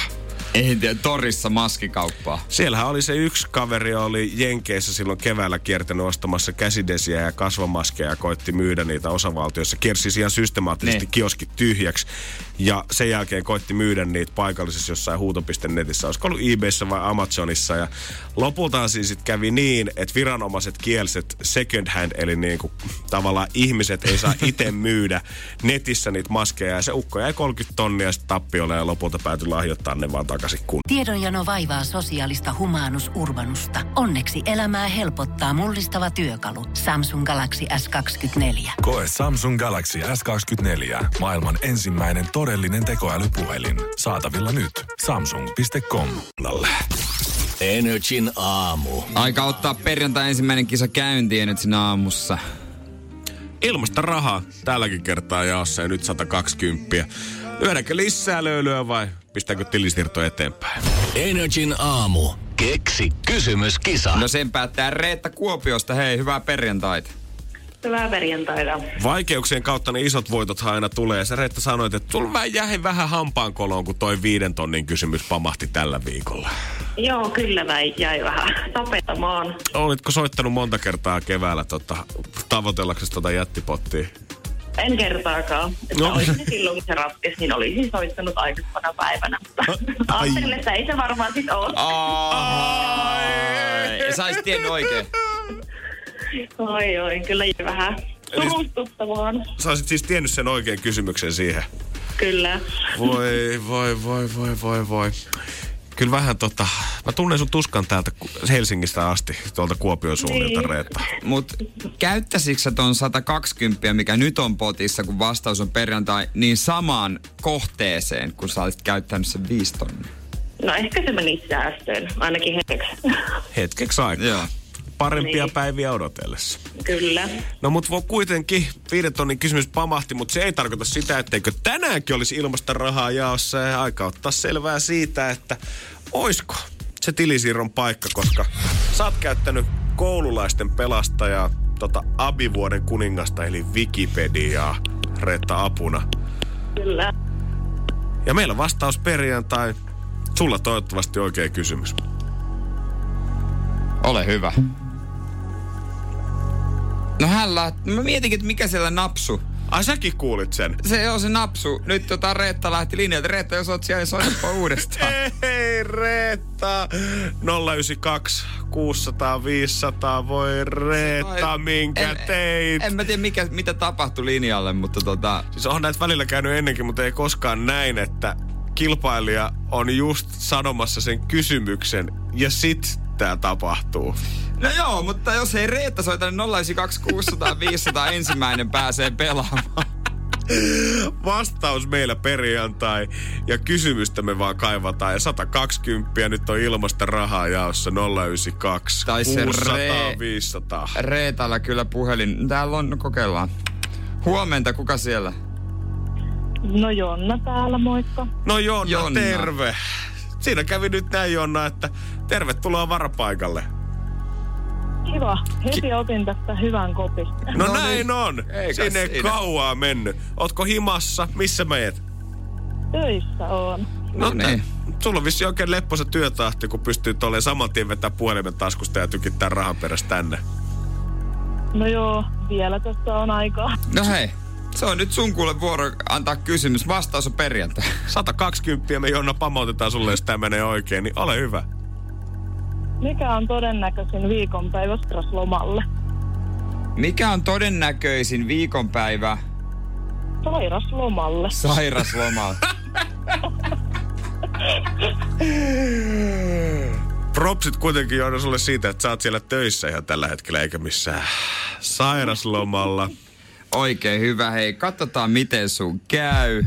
En tiedä, torissa maskikauppaa.
Siellähän oli se yksi kaveri, oli Jenkeissä silloin keväällä kiertänyt ostamassa käsidesiä ja kasvomaskeja ja koitti myydä niitä osavaltioissa. Kiersi ihan systemaattisesti
Ne.
kioskit tyhjäksi ja sen jälkeen koitti myydä niitä paikallisessa jossain huuto.netissä. Olisiko ollut eBayssä vai Amazonissa ja lopultaan siis sit kävi niin, että viranomaiset kielset second hand, eli niin kuin tavallaan ihmiset ei saa itse myydä netissä niitä maskeja ja se ukko jäi 30 tonnia sitten tappiolle ja lopulta päätyi lahjoittaa ne vaan takaisin kun.
Tiedonjano vaivaa sosiaalista humanus urbanusta. Onneksi elämää helpottaa mullistava työkalu. Samsung Galaxy S24.
Koe Samsung Galaxy S24. Maailman ensimmäinen todellinen tekoälypuhelin. Saatavilla nyt. Samsung.com.
Energin aamu.
Aika ottaa perjantai ensimmäinen kisa käyntiin nyt siinä aamussa.
Ilmasta rahaa tälläkin kertaa jaossa ja nyt 120. Lyödäänkö lisää löylyä vai pistääkö tilisirto eteenpäin?
Energin aamu. Keksi kysymyskisa.
No sen päättää Reetta Kuopiosta. Hei, hyvää perjantaita.
Hyvää perjantaita.
Vaikeuksien kautta ne isot voitot aina tulee. Sä Reetta sanoit, että sulla vähän jäi vähän hampaankoloon, kun toi viiden tonnin kysymys pamahti tällä viikolla.
Joo, kyllä väi, jäi vähän tapetamaan.
Olitko soittanut monta kertaa keväällä tota, tavoitellaksesi tota jättipottia?
En kertaakaan. Että
No.
no. olisin silloin, kun se ratkesi, niin olisin soittanut aikaisempana päivänä. Mutta ajattelin, että ei se varmaan sit ole.
Ai. Ja sä olisit tiennyt oikein.
Oi, oi, kyllä jäi vähän surustuttamaan.
Sä olisit siis tiennyt sen oikean kysymyksen siihen.
Kyllä.
Voi, voi, voi, voi, voi, voi. Kyllä vähän tota, mä tunnen sun tuskan täältä Helsingistä asti, tuolta Kuopion suunnilta,
Niin.
Reetta.
Mut käyttäisitkö sä ton 120, mikä nyt on potissa, kun vastaus on perjantai, niin samaan kohteeseen, kun sä olisit käyttänyt sen 5 tonnia?
No ehkä se meni säästöön, ainakin hetkeksi.
Hetkeksi aikaa.
Joo.
Parempia
Niin.
päiviä odotellessa.
kyllä.
No mut voi kuitenkin, viiden tonnin kysymys pamahti, mutta se ei tarkoita sitä, etteikö tänäänkin olisi ilmasta rahaa jaossa ja aika ottaa selvää siitä, että oisko se tilisiirron paikka, koska sä oot käyttänyt koululaisten pelastajaa, tota abivuoden kuningasta eli Wikipediaa, Reetta apuna.
Kyllä.
Ja meillä vastaus perjantai, sulla toivottavasti oikea kysymys.
Ole hyvä. No hän läht... Mä mietinkin, että mikä siellä napsu.
Ai säkin kuulit sen?
Se on se napsu. Nyt tota Reetta lähti linjalta. Reetta, jos oot siellä, niin soitapa uudestaan.
Hei Reetta! 092 600 500 voi Reetta, minkä
en,
teit.
En mä tiedä, mikä, mitä tapahtui linjalle, mutta tota...
Siis on näitä välillä käynyt ennenkin, mutta ei koskaan näin, että kilpailija on just sanomassa sen kysymyksen ja sit tää tapahtuu.
No joo, mutta jos ei Reetta soita, niin 092 600 500 ensimmäinen pääsee pelaamaan.
Vastaus meillä perjantai ja kysymystä me vaan kaivataan. Ja 120 nyt on ilmasta rahaa jaossa 092
Tai se
600
Re-
500.
Reetalla kyllä puhelin. Täällä on, no kokeillaan. Huomenta, kuka siellä?
No Jonna täällä, moikka.
No Jonna,
Jonna.
terve. Siinä kävi nyt näin Jonna, että tervetuloa varapaikalle.
Kiva. Heti otin tästä hyvän kopista.
No,
No
näin
niin.
on.
Eikä
Sinne ei
siinä.
kauaa mennyt. Ootko himassa? Missä meet?
Töissä on.
No niin.
Sulla on vissi oikein lepposa työtahti, kun pystyy tolleen saman tien vetää puhelimen taskusta ja tykittää rahan perässä tänne.
No joo, vielä tässä on aikaa.
No hei, se on nyt sun kuule vuoro antaa kysymys. Vastaus on perjantai.
120 me Jonna pamautetaan sulle, jos tämä menee oikein, niin ole hyvä.
Mikä on todennäköisin viikonpäivä lomalle?
Mikä on todennäköisin viikonpäivä
Sairaslomalle.
sairaslomalla?
propsit kuitenkin Joona sulle siitä, että sä oot siellä töissä ihan tällä hetkellä, eikä missään sairaslomalla.
Oikein hyvä. Hei, katsotaan miten sun käy.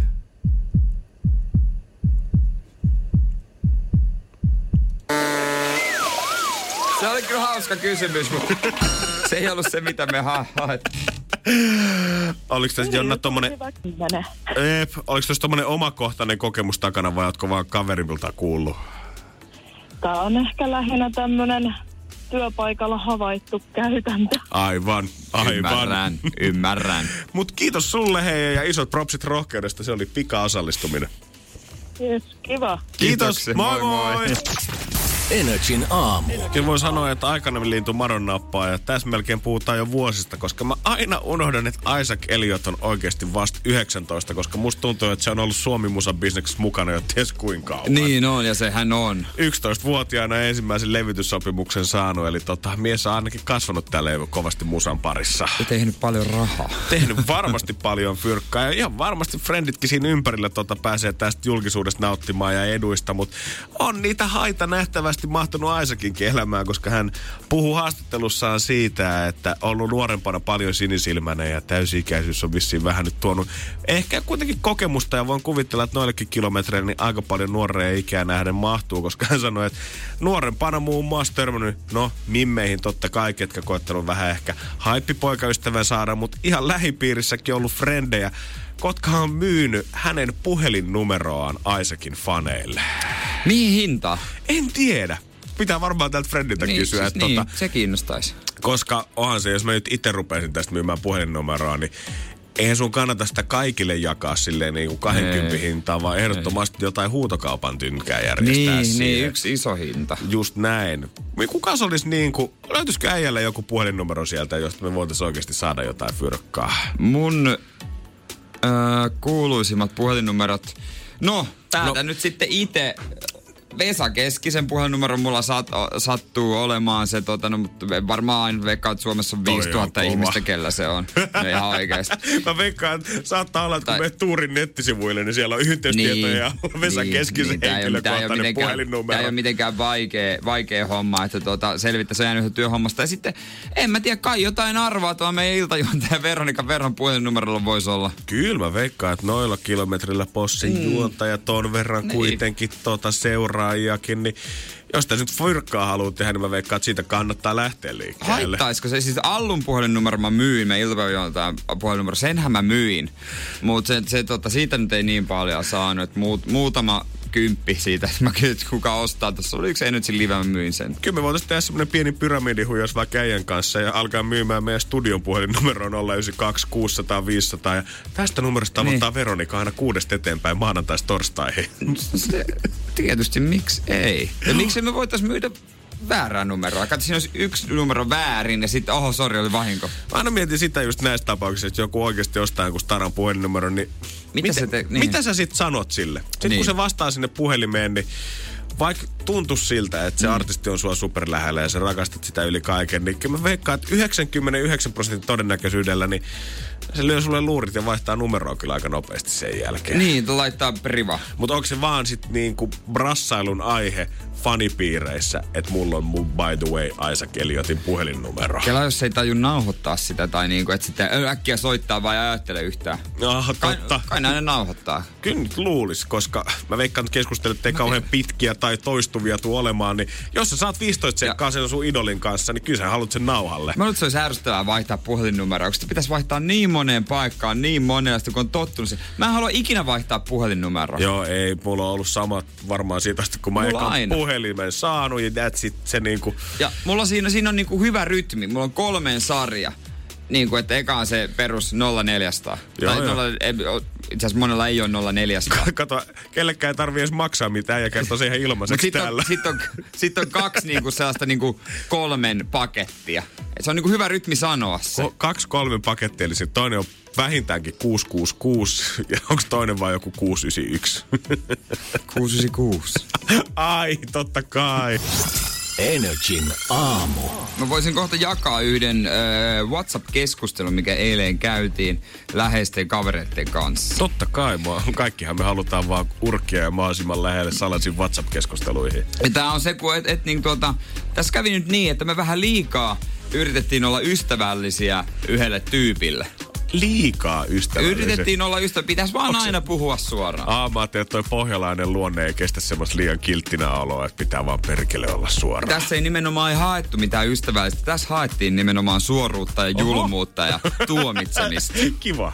Hauska kysymys, mutta se ei ollut se, mitä me ha- haettiin.
Oliko tässä Jonna tommonen, eep, oliko tässä tommonen omakohtainen kokemus takana vai ootko vaan kaverimilta kuullut?
Tämä on ehkä lähinnä tämmöinen työpaikalla havaittu käytäntö.
Aivan, aivan.
Ymmärrän, ymmärrän.
Mut kiitos sulle hei ja isot propsit rohkeudesta, se oli pika-osallistuminen.
Yes, kiva.
Kiitos,
Kiitoksia.
moi moi!
Moi, moi.
Energin aamu.
Kyllä voi sanoa, että aikana liintu madon nappaa ja tässä melkein puhutaan jo vuosista, koska mä aina unohdan, että Isaac Elliot on oikeasti vasta 19, koska musta tuntuu, että se on ollut Suomi Musa Business mukana jo ties kuinka kauan.
Niin on, ja sehän on.
11-vuotiaana ensimmäisen levytyssopimuksen saanut, eli tota, mies on ainakin kasvanut tällä kovasti musan parissa.
Ja tehnyt paljon rahaa.
Tehnyt varmasti paljon fyrkkaa ja ihan varmasti frienditkin siinä ympärillä tota pääsee tästä julkisuudesta nauttimaan ja eduista, mutta on niitä haita nähtävästi mahtunut Aisakinkin elämään, koska hän puhuu haastattelussaan siitä, että on ollut nuorempana paljon sinisilmäinen ja täysi-ikäisyys on vissiin vähän nyt tuonut ehkä kuitenkin kokemusta. Ja voin kuvitella, että noillekin kilometreille niin aika paljon nuoreen ikään nähden mahtuu, koska hän sanoi, että nuorempana muun muassa törmännyt, no mimmeihin totta kai, ketkä koettanut vähän ehkä haippipoikaystävän saada, mutta ihan lähipiirissäkin ollut frendejä, Kotka on myynyt hänen puhelinnumeroaan Aisakin faneille.
Mihin hinta?
En tiedä. Pitää varmaan tältä friendiltä
Niin,
kysyä.
siis
että
niin,
tota,
se kiinnostaisi.
koska onhan se, jos mä nyt itse rupesin tästä myymään puhelinnumeroa, niin eihän sun kannata sitä kaikille jakaa silleen niin kuin 20
Ei.
hintaa, vaan ehdottomasti jotain huutokaupan tynkää järjestää
Niin, niin,
siihen.
yksi iso hinta.
Just näin. Kuka se olisi niin kuin, löytyisikö äijällä joku puhelinnumero sieltä, josta me voitaisiin oikeasti saada jotain fyrkkaa?
Mun öö, kuuluisimmat puhelinnumerot. No, päätän
No.
nyt sitten itse. Vesa Keskisen puhelinnumero mulla sat, o- sattuu olemaan se, tota, no, mutta varmaan aina veikkaa, että Suomessa on
Toi on
5000
kova.
ihmistä, kellä se on. No ihan oikeesti.
Mä veikkaan, että saattaa olla, että kun
Tai-
menet Tuurin nettisivuille, niin siellä on yhteystietoja ja Vesa Keskisen
tää ei ole
henkilökohtainen puhelinnumero.
ei ole mitenkään vaikea, vaikea homma, että tuota, selvittäisi ajan yhden työhommasta. Ja sitten, en mä tiedä, kai jotain arvaa tuolla meidän iltajuontaja Veronika Verhon puhelinnumerolla voisi olla.
Kyllä mä veikkaan, että noilla kilometrillä possin mm. juontaja ton verran
Niin.
kuitenkin tota seuraajakin, niin jos tässä nyt fyrkkaa haluaa tehdä, niin mä veikkaan, että siitä kannattaa lähteä liikkeelle.
Haittaisiko se? Siis Allun puhelinnumero mä myin, me iltapäiväjuontajan puhelinnumero, senhän mä myin. Mutta se, se, tota, siitä nyt ei niin paljon saanut, muut, muutama kymppi siitä, että mä kysyin, että kuka ostaa. Tuossa oli yksi Energy Live, mä myin sen.
Kyllä me voitaisiin tehdä semmoinen pieni pyramidihuijaus vaikka äijän kanssa ja alkaa myymään meidän studion puhelinnumeroon 092 600 500 ja tästä numerosta tavoittaa niin. Veronika aina kuudesta eteenpäin maanantaista torstaihin.
Se, tietysti, miksi ei? Ja miksi me voitais myydä väärää numeroa? Katso, siinä olisi yksi numero väärin ja sitten, oho, sori, oli vahinko.
Mä aina mietin sitä just näissä tapauksissa, että joku oikeasti ostaa jonkun Staran puhelinnumeron, niin
Mitä se te- niin.
mitä sä sit sanot sille? Sitten
Niin.
kun se vastaa sinne puhelimeen, niin vaikka tuntuisi siltä, että se mm. artisti on sua superlähellä ja sä rakastat sitä yli kaiken, niin kyllä mä veikkaan, että 99 prosentin todennäköisyydellä, niin se lyö sulle luurit ja vaihtaa numeroa kyllä aika nopeasti sen jälkeen.
Niin, laittaa priva.
Mutta onko se vaan sit niinku brassailun aihe fanipiireissä, että mulla on mun by the way Isaac Elliotin puhelinnumero?
Kela, jos ei taju nauhoittaa sitä tai niinku, että sitten äkkiä soittaa vai ajattele yhtään.
Ah,
Kai,
totta.
kai näin ne nauhoittaa.
Kyllä nyt luulis, koska mä veikkaan, että keskustelut ei kauhean pitkiä tai toistuvia tuu olemaan, niin jos sä saat 15 sekkaa sen sun idolin kanssa, niin kyllä sä haluat sen nauhalle.
Mä että se olisi ärsyttävää vaihtaa puhelinnumeroa, koska pitäisi vaihtaa niin moneen paikkaan, niin monella, kun on tottunut sen. Mä en halua ikinä vaihtaa puhelinnumeroa.
Joo, ei, mulla on ollut samat varmaan siitä asti, kun mä
Mulla
ekan
aina.
Puhelimen saanut ja that's it, se niinku...
Ja mulla siinä, siinä on niinku hyvä rytmi. Mulla on kolmen sarja. Niin kuin, että eka on se perus 0400.
Joo,
tai
joo.
0, itse asiassa monella ei ole 0400.
Kato, kellekään ei tarvii edes maksaa mitään ja kertoo siihen
Mutta
ilmaiseksi
sitten
täällä.
on, sit on, sit on kaksi niinku sellaista niinku kolmen pakettia. Et se on niinku hyvä rytmi sanoa se.
Ko- kaksi kolme pakettia, eli se toinen on vähintäänkin 666 ja onko toinen vai joku 691?
696.
Ai, totta kai.
Energin aamu.
Mä voisin kohta jakaa yhden äh, WhatsApp-keskustelun, mikä eilen käytiin läheisten kavereiden kanssa.
Totta kai, mä, kaikkihan me halutaan vaan urkia ja mahdollisimman lähelle salaisiin WhatsApp-keskusteluihin.
Ja tää on se, kun et, et, niin tuota, tässä kävi nyt niin, että me vähän liikaa yritettiin olla ystävällisiä yhdelle tyypille.
Liikaa ystävällisiä.
Yritettiin olla ystävä, pitäisi vaan
Onks se-
aina puhua suoraan.
Aa, mä ajattelin, että toi pohjalainen luonne ei kestä semmoista liian kilttinä oloa, että pitää vaan perkele olla suoraan.
Tässä ei nimenomaan ei haettu mitään ystävällistä. Tässä haettiin nimenomaan suoruutta ja julmuutta ja tuomitsemista.
Kiva.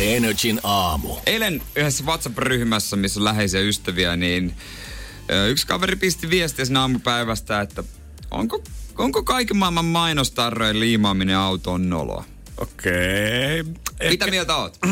Energin aamu.
Eilen yhdessä WhatsApp-ryhmässä, missä on läheisiä ystäviä, niin yksi kaveri pisti viestiä sinä aamupäivästä, että onko, onko kaiken maailman mainostarrojen liimaaminen autoon noloa?
Okei. Okay.
Mitä mieltä oot?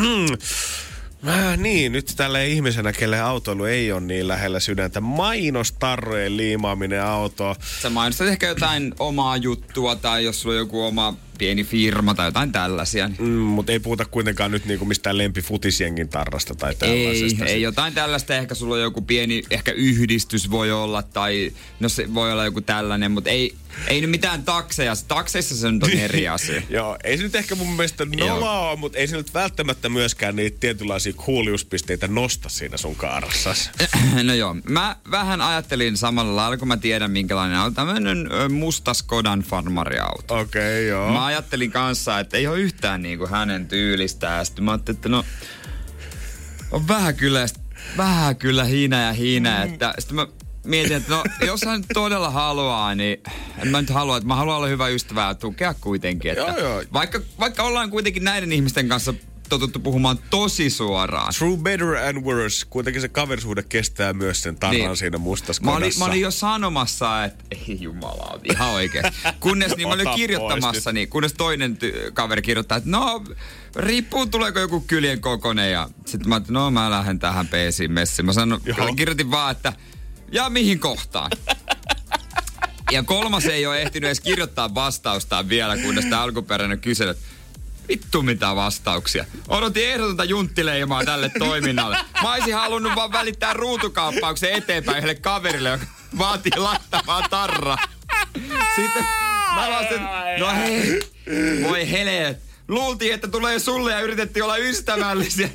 Mä niin, nyt tälle ihmisenä, kelle autoilu ei ole niin lähellä sydäntä. Mainostarrojen liimaaminen autoon.
Sä mainostat ehkä jotain omaa juttua tai jos sulla on joku oma pieni firma tai jotain tällaisia. Niin
Mm, mutta ei puhuta kuitenkaan nyt niinku mistään lempifutisjengin tarrasta tai
ei,
tällaisesta.
ei jotain tällaista. Ehkä sulla on joku pieni, ehkä yhdistys voi olla tai no se voi olla joku tällainen, mutta ei, ei nyt mitään takseja. Takseissa se nyt on eri asia.
Joo, ei se nyt ehkä mun mielestä noloa ole, mutta ei se nyt välttämättä myöskään niitä tietynlaisia kuuliuspisteitä nosta siinä sun kaarassas.
No joo, mä vähän ajattelin samalla lailla, kun mä tiedän minkälainen auto. Tämmönen ö, musta Skodan farmariauto.
Okei, okay, joo.
Mä ajattelin kanssa, että ei ole yhtään niinku hänen tyylistään. Sitten mä ajattelin, että no, on vähän kyllä, vähän kyllä hiina ja hiina.
Mm.
Että sitten mä mietin, että no, jos hän todella haluaa, niin en mä nyt halua, että mä haluan olla hyvä ystävä ja tukea kuitenkin. Että
Joo, joo.
Vaikka, vaikka ollaan kuitenkin näiden ihmisten kanssa totuttu puhumaan tosi suoraan.
True better and worse. Kuitenkin se kaverisuhde kestää myös sen tarran niin. siinä mustassa
Mä olin, mä olin jo sanomassa, että ei jumala, ihan oikein. Kunnes niin mä olin kirjoittamassa, niin, kunnes toinen ty- kaveri kirjoittaa, että no, riippuu tuleeko joku kyljen kokonen. Ja sitten mä ajattelin, no mä lähden tähän peesiin messiin. Mä sanon, kirjoitin vaan, että ja mihin kohtaan? ja kolmas ei ole ehtinyt edes kirjoittaa vastaustaan vielä, kunnes tämä alkuperäinen kysely, Vittu mitä vastauksia. Odotin ehdotonta junttileimaa tälle toiminnalle. Mä olisin halunnut vaan välittää ruutukaappauksen eteenpäin yhdelle kaverille, joka vaatii laittamaan tarra. Sitten mä vaan sen, no hei, voi heleet. Luultiin, että tulee sulle ja yritettiin olla ystävällisiä.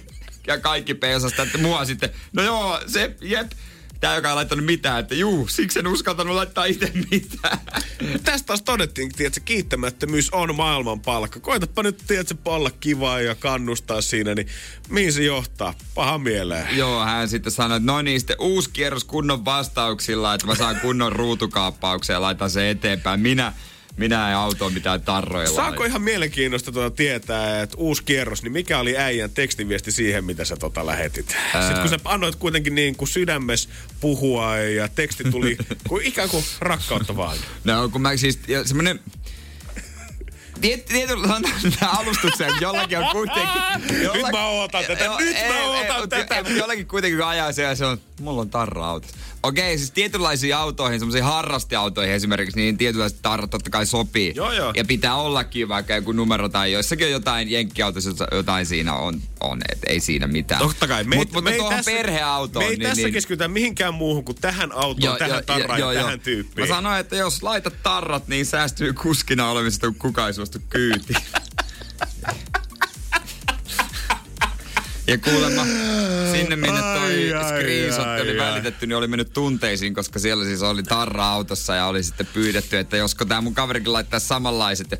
Ja kaikki peesasta, että mua sitten, no joo, se, jep. Tää, joka ei laittanut mitään, että juu, siksi en uskaltanut laittaa itse mitään.
Tästä taas todettiin, että kiittämättömyys on maailman palkka. Koitapa nyt, tiedätkö, olla kivaa ja kannustaa siinä, niin mihin se johtaa? Paha mieleen.
Joo, hän sitten sanoi, että no niin, sitten uusi kierros kunnon vastauksilla, että mä saan kunnon ruutukaappauksen ja laitan sen eteenpäin. Minä, minä en autoon mitään tarroja
Saako ihan mielenkiinnosta tuota tietää, että uusi kierros, niin mikä oli äijän tekstiviesti siihen, mitä sä tota lähetit? Ää... Sitten kun sä annoit kuitenkin niin kuin sydämes puhua ja teksti tuli kuin ikään kuin rakkautta vaan.
No, kun mä siis, ja semmonen... Tiet, tietyllä sanotaan alustuksen, jollakin on kuitenkin...
Nyt mä ootan tätä,
Joo,
nyt mä ootan
mutta-
tätä.
ei, jollakin kuitenkin kun ajaa se ja se on, mulla on tarra autossa. Okei, siis tietynlaisiin autoihin, semmoisiin harrastiautoihin esimerkiksi, niin tietynlaiset tarrat totta kai sopii.
Joo, joo.
Ja pitää ollakin vaikka joku numero tai joissakin on jotain jenkkiautoissa, jotain siinä on, on et ei siinä mitään.
Totta kai. Me,
Mut, mutta
me ei
tuohon
tässä-
perheautoon,
Me ei
niin,
tässä
niin,
keskitytä mihinkään muuhun kuin tähän autoon, tähän tarraan ja tähän tyyppiin.
Mä sanoin, että jos laitat tarrat, niin säästyy kuskina olemisesta, kun kukaan ei suostu kyytiin. Ja kuulemma sinne minne toi screenshot oli
ai.
välitetty, niin oli mennyt tunteisiin, koska siellä siis oli tarra autossa ja oli sitten pyydetty, että josko tämä mun kaverikin laittaa samanlaiset. Ja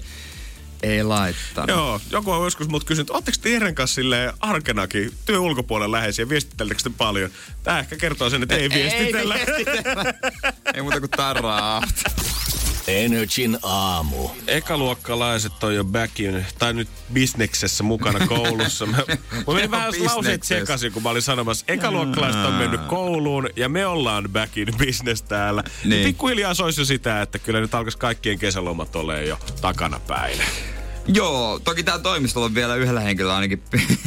ei laittanut.
Joo, joku on joskus mut kysynyt, ootteko te Jeren kanssa silleen arkenakin työn ulkopuolella läheisiä, viestittelettekö te paljon? Tää ehkä kertoo sen, että ei viestitellä.
Ei, viestitellä. ei muuta kuin tarraa.
Energin aamu.
Ekaluokkalaiset on jo back in, tai nyt bisneksessä mukana koulussa. Mä, mä menin vähän lauseet sekaisin, kun mä olin sanomassa, ekaluokkalaiset on mennyt kouluun ja me ollaan back in business täällä. Niin.
Niin.
Pikkuhiljaa soisi jo sitä, että kyllä nyt alkaisi kaikkien kesälomat olemaan jo takana päin.
Joo, toki tää toimistolla on vielä yhdellä henkilöllä ainakin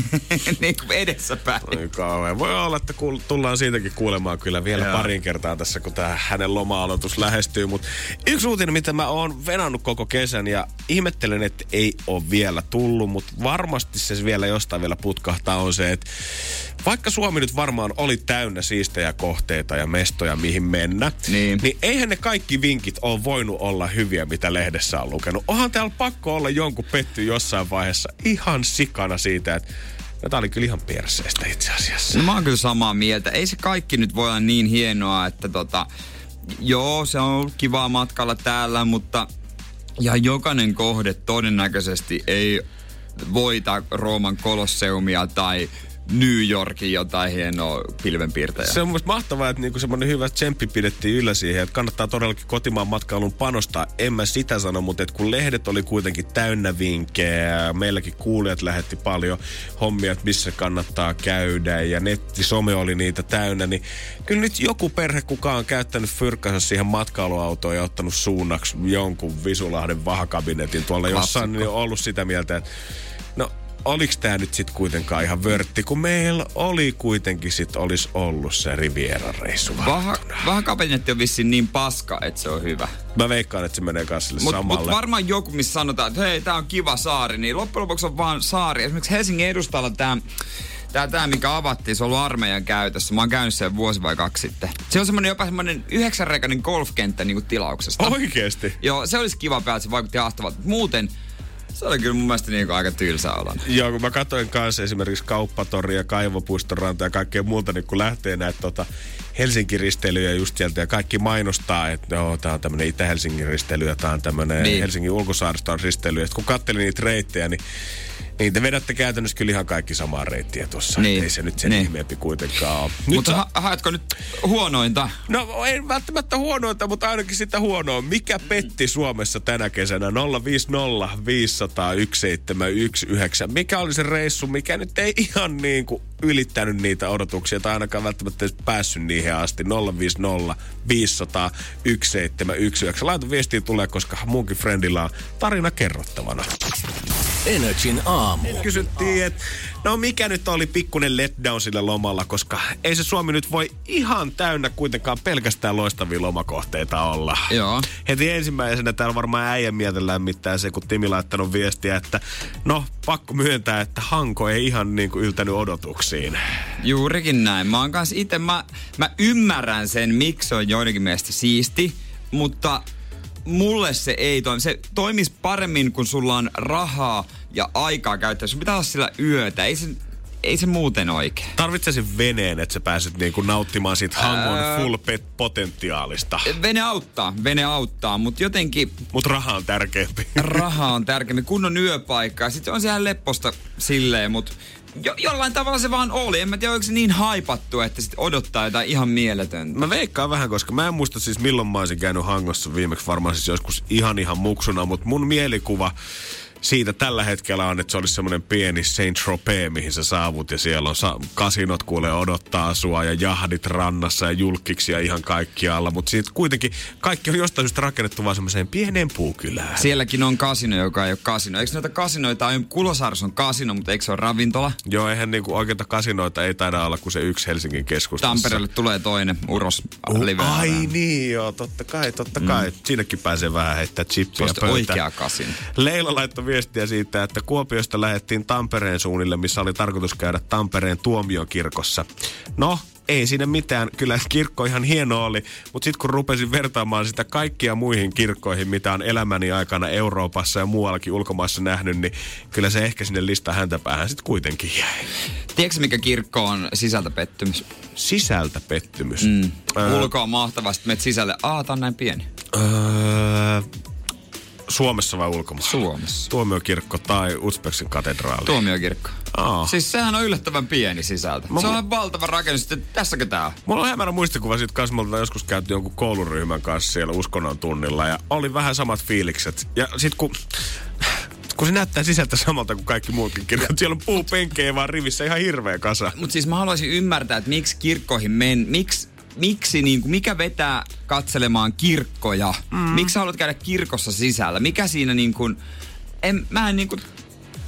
niin kuin edessäpäin.
Oi kauhean. Voi olla, että kuul- tullaan siitäkin kuulemaan kyllä vielä Joo. parin kertaa tässä, kun tämä hänen loma-aloitus lähestyy. Mutta yksi uutinen, mitä mä oon venannut koko kesän ja ihmettelen, että ei ole vielä tullut, mutta varmasti se vielä jostain vielä putkahtaa on se, että vaikka Suomi nyt varmaan oli täynnä siistejä kohteita ja mestoja, mihin mennä, niin, niin eihän ne kaikki vinkit ole voinut olla hyviä, mitä lehdessä on lukenut. Onhan täällä pakko olla jonkun petty jossain vaiheessa ihan sikana siitä, että No, tää oli kyllä ihan perseestä itse asiassa.
No mä oon kyllä samaa mieltä. Ei se kaikki nyt voi olla niin hienoa, että tota... Joo, se on ollut kivaa matkalla täällä, mutta... Ja jokainen kohde todennäköisesti ei voita Rooman kolosseumia tai New Yorkin jotain hienoa pilvenpiirtejä.
Se on mun mahtavaa, että niinku semmoinen hyvä tsemppi pidettiin yllä siihen, että kannattaa todellakin kotimaan matkailun panostaa. En mä sitä sano, mutta että kun lehdet oli kuitenkin täynnä vinkkejä, meilläkin kuulijat lähetti paljon hommia, että missä kannattaa käydä ja netti, some oli niitä täynnä, niin kyllä nyt joku perhe kukaan on käyttänyt fyrkkansa siihen matkailuautoon ja ottanut suunnaksi jonkun Visulahden vahakabinetin tuolla jossain, niin on ollut sitä mieltä, että oliks tää nyt sit kuitenkaan ihan vörtti, kun meillä oli kuitenkin sit olisi ollut se Riviera-reissu
Vaha, Vähän kabinetti on vissiin niin paska, että se on hyvä.
Mä veikkaan, että se menee kanssa sille
mut,
samalle.
Mutta varmaan joku, missä sanotaan, että hei, tää on kiva saari, niin loppujen lopuksi on vaan saari. Esimerkiksi Helsingin edustalla tää Tää, tää, mikä avattiin, se on ollut armeijan käytössä. Mä oon käynyt sen vuosi vai kaksi sitten. Se on semmonen jopa semmonen yhdeksänreikainen golfkenttä niinku tilauksesta.
Oikeesti?
Joo, se olisi kiva päältä, se vaikutti ahtavalta. Muuten se oli kyllä mun mielestä niin aika tylsä olon.
Joo, kun mä katsoin kanssa esimerkiksi Kauppatori ja Kaivopuistoranta ja kaikkea muuta, niin kun lähtee näitä tota, Helsinki-risteilyjä just sieltä ja kaikki mainostaa, että joo, tää on tämmönen Itä-Helsingin risteily ja tää on tämmönen niin. Helsingin ulkosaariston risteily. Ja kun kattelin niitä reittejä, niin niin te vedätte käytännössä kyllä ihan kaikki samaa reittiä tuossa. Niin. Ei se nyt sen niin. ihmeempi kuitenkaan ole.
Mutta ha- haetko nyt huonointa?
No ei välttämättä huonointa, mutta ainakin sitä huonoa. Mikä petti Suomessa tänä kesänä? 050 500 1719. Mikä oli se reissu, mikä nyt ei ihan niin kuin ylittänyt niitä odotuksia tai ainakaan välttämättä edes päässyt niihin asti. 050 500 1719. Laita viestiä tulee, koska munkin friendillä on tarina kerrottavana.
Energin aamu.
Kysyttiin, että no mikä nyt oli pikkunen letdown sillä lomalla, koska ei se Suomi nyt voi ihan täynnä kuitenkaan pelkästään loistavia lomakohteita olla.
Joo.
Heti ensimmäisenä täällä varmaan äijän mieltä lämmittää se, kun Timi laittanut viestiä, että no pakko myöntää, että Hanko ei ihan niin kuin yltänyt odotuksiin.
Juurikin näin. Mä oon kanssa itse, mä, mä ymmärrän sen, miksi on joidenkin mielestä siisti, mutta mulle se ei toimi. Se toimisi paremmin, kun sulla on rahaa ja aikaa käyttää. Sun pitää olla sillä yötä. Ei se, ei se muuten oikein.
Tarvitsesin veneen, että sä pääset niinku nauttimaan siitä Hangon öö, full pet potentiaalista.
Vene auttaa, vene auttaa, mutta jotenkin...
Mut raha on tärkeämpi.
Raha on tärkeämpi, kunnon yöpaikka. Sitten on siellä lepposta silleen, mutta jo, jollain tavalla se vaan oli. En mä tiedä, onko se niin haipattu, että sit odottaa jotain ihan mieletöntä.
Mä veikkaan vähän, koska mä en muista siis milloin mä olisin käynyt Hangossa viimeksi varmaan siis joskus ihan ihan muksuna, mutta mun mielikuva siitä tällä hetkellä on, että se olisi semmoinen pieni Saint Tropez, mihin sä saavut ja siellä on sa- kasinot kuule odottaa sua ja jahdit rannassa ja julkkiksi ja ihan kaikkialla. Mutta siitä kuitenkin kaikki on jostain syystä rakennettu vaan semmoiseen pieneen puukylään.
Sielläkin on kasino, joka ei ole kasino. Eikö noita kasinoita, Kulosaarissa on kasino, mutta eikö se ole ravintola?
Joo, eihän niinku oikeita kasinoita ei taida olla kuin se yksi Helsingin keskustassa.
Tampereelle tulee toinen uros
uh, Ai niin, joo, totta kai, totta kai. Mm. Siinäkin pääsee vähän heittää chippiä pöytään.
oikea kasino.
Leila laittoi viestiä siitä, että Kuopiosta lähdettiin Tampereen suunnille, missä oli tarkoitus käydä Tampereen tuomiokirkossa. No, ei siinä mitään. Kyllä kirkko ihan hieno oli, mutta sitten kun rupesin vertaamaan sitä kaikkia muihin kirkkoihin, mitä on elämäni aikana Euroopassa ja muuallakin ulkomaissa nähnyt, niin kyllä se ehkä sinne lista häntä päähän sitten kuitenkin jäi.
Tiedätkö, mikä kirkko on sisältä pettymys?
Sisältä pettymys?
Mm. Öö, Ulkoa mahtavasti, menet sisälle. Aa, tää on näin pieni.
Öö, Suomessa vai ulkomailla?
Suomessa.
Tuomiokirkko tai Uzbeksin katedraali?
Tuomiokirkko. Aa. Siis sehän on yllättävän pieni sisältö. Mä, se on valtava rakennus. Sitten tässäkö tää on?
Mulla on hämärä muistikuva siitä kanssa. Mulla joskus käyty jonkun kouluryhmän kanssa siellä uskonnon tunnilla ja oli vähän samat fiilikset. Ja sit kun kun se näyttää sisältä samalta kuin kaikki muutkin kirkot. Siellä on puupenkkejä vaan rivissä ihan hirveä kasa.
Mutta siis mä haluaisin ymmärtää, että miksi kirkkoihin men, miksi miksi, niin kuin, mikä vetää katselemaan kirkkoja? Mm. Miksi haluat käydä kirkossa sisällä? Mikä siinä niin kuin, en, mä en niinku,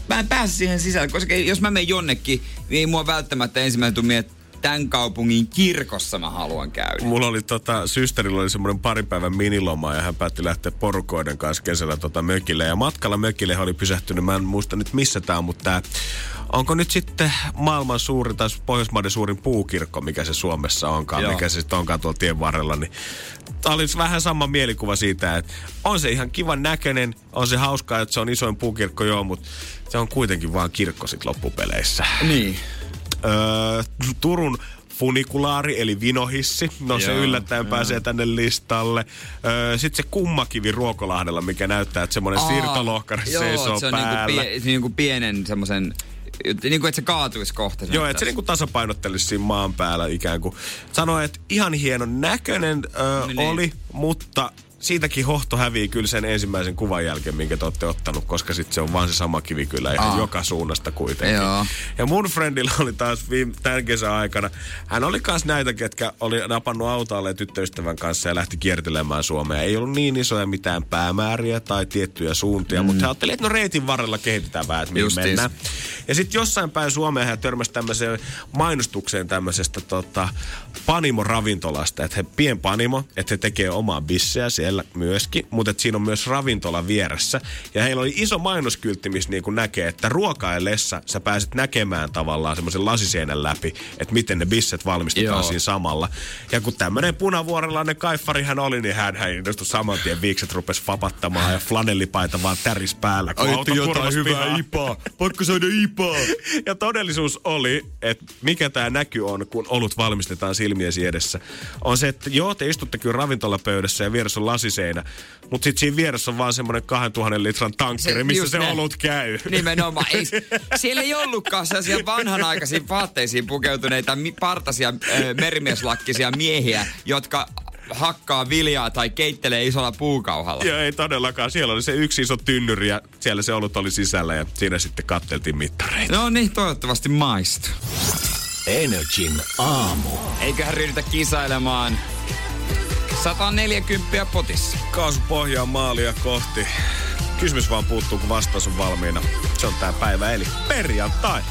mä en pääse siihen sisälle, koska jos mä menen jonnekin, niin ei mua välttämättä ensimmäinen tuu että tämän kaupungin kirkossa mä haluan käydä.
Mulla oli tota, systerillä oli semmoinen pari päivän miniloma ja hän päätti lähteä porukoiden kanssa kesällä tota mökille. Ja matkalla mökille hän oli pysähtynyt, mä en muista nyt missä tää on, mutta tää, onko nyt sitten maailman suurin tai Pohjoismaiden suurin puukirkko, mikä se Suomessa onkaan, Joo. mikä se sitten onkaan tuolla tien varrella, niin oli vähän sama mielikuva siitä, että on se ihan kivan näköinen, on se hauskaa, että se on isoin puukirkko joo, mutta se on kuitenkin vaan kirkko sit loppupeleissä.
Niin.
Öö, Turun funikulaari eli vinohissi. No se yllättäen joo. pääsee tänne listalle. Öö, Sitten se kummakivi Ruokolahdella, mikä näyttää, että semmoinen siirtolohkari seisoo
se on
päällä.
Niinku, pie, niinku pienen semmoisen niin kuin, että se kaatuisi kohta.
Joo, että se niin kuin tasapainottelisi siinä maan päällä ikään kuin. Sanoi, että ihan hienon näköinen ö, niin. oli, mutta siitäkin hohto hävii kyllä sen ensimmäisen kuvan jälkeen, minkä te olette ottanut, koska sitten se on vaan se sama kivi kyllä ihan Aa. joka suunnasta kuitenkin. Joo. Ja mun friendillä oli taas viime, tämän kesän aikana, hän oli kanssa näitä, ketkä oli napannut autoalle tyttöystävän kanssa ja lähti kiertelemään Suomea. Ei ollut niin isoja mitään päämääriä tai tiettyjä suuntia, mm. mutta hän ajatteli, että no reitin varrella kehitetään vähän, että mihin mennään. Ja sitten jossain päin Suomea hän törmäsi tämmöiseen mainostukseen tämmöisestä tota, Panimo-ravintolasta, että he pien Panimo, että he tekee omaa bisseä siellä siellä myöskin, mutta siinä on myös ravintola vieressä. Ja heillä oli iso mainoskyltti, missä niin kuin näkee, että ruokaillessa sä pääset näkemään tavallaan semmoisen lasiseinän läpi, että miten ne bisset valmistetaan Joo. siinä samalla. Ja kun tämmöinen punavuorelainen kaiffari hän oli, niin hän, hän innostui saman tien viikset rupes fapattamaan ja flanellipaita vaan täris päällä.
Ajettu jotain hyvää pihaa. ipaa. Pakko saada ipaa.
ja todellisuus oli, että mikä tämä näky on, kun olut valmistetaan silmiesi edessä, on se, että joo, te istutte kyllä ravintolapöydässä ja vieressä on lasiseinä. Mutta sitten siinä vieressä on vaan semmoinen 2000 litran tankkeri, se, missä se ne. olut käy.
Nimenomaan. Ei, siellä ei ollutkaan sellaisia vanhanaikaisiin vaatteisiin pukeutuneita partasia äh, merimieslakkisia miehiä, jotka hakkaa viljaa tai keittelee isolla puukauhalla.
Joo, ei todellakaan. Siellä oli se yksi iso tynnyri ja siellä se olut oli sisällä ja siinä sitten katteltiin mittareita.
No niin, toivottavasti maistuu.
Energin aamu.
Eiköhän ryhdytä kisailemaan 140 potissa.
Kaasu pohjaa maalia kohti. Kysymys vaan puuttuu, kun vastaus on valmiina. Se on tää päivä, eli perjantai.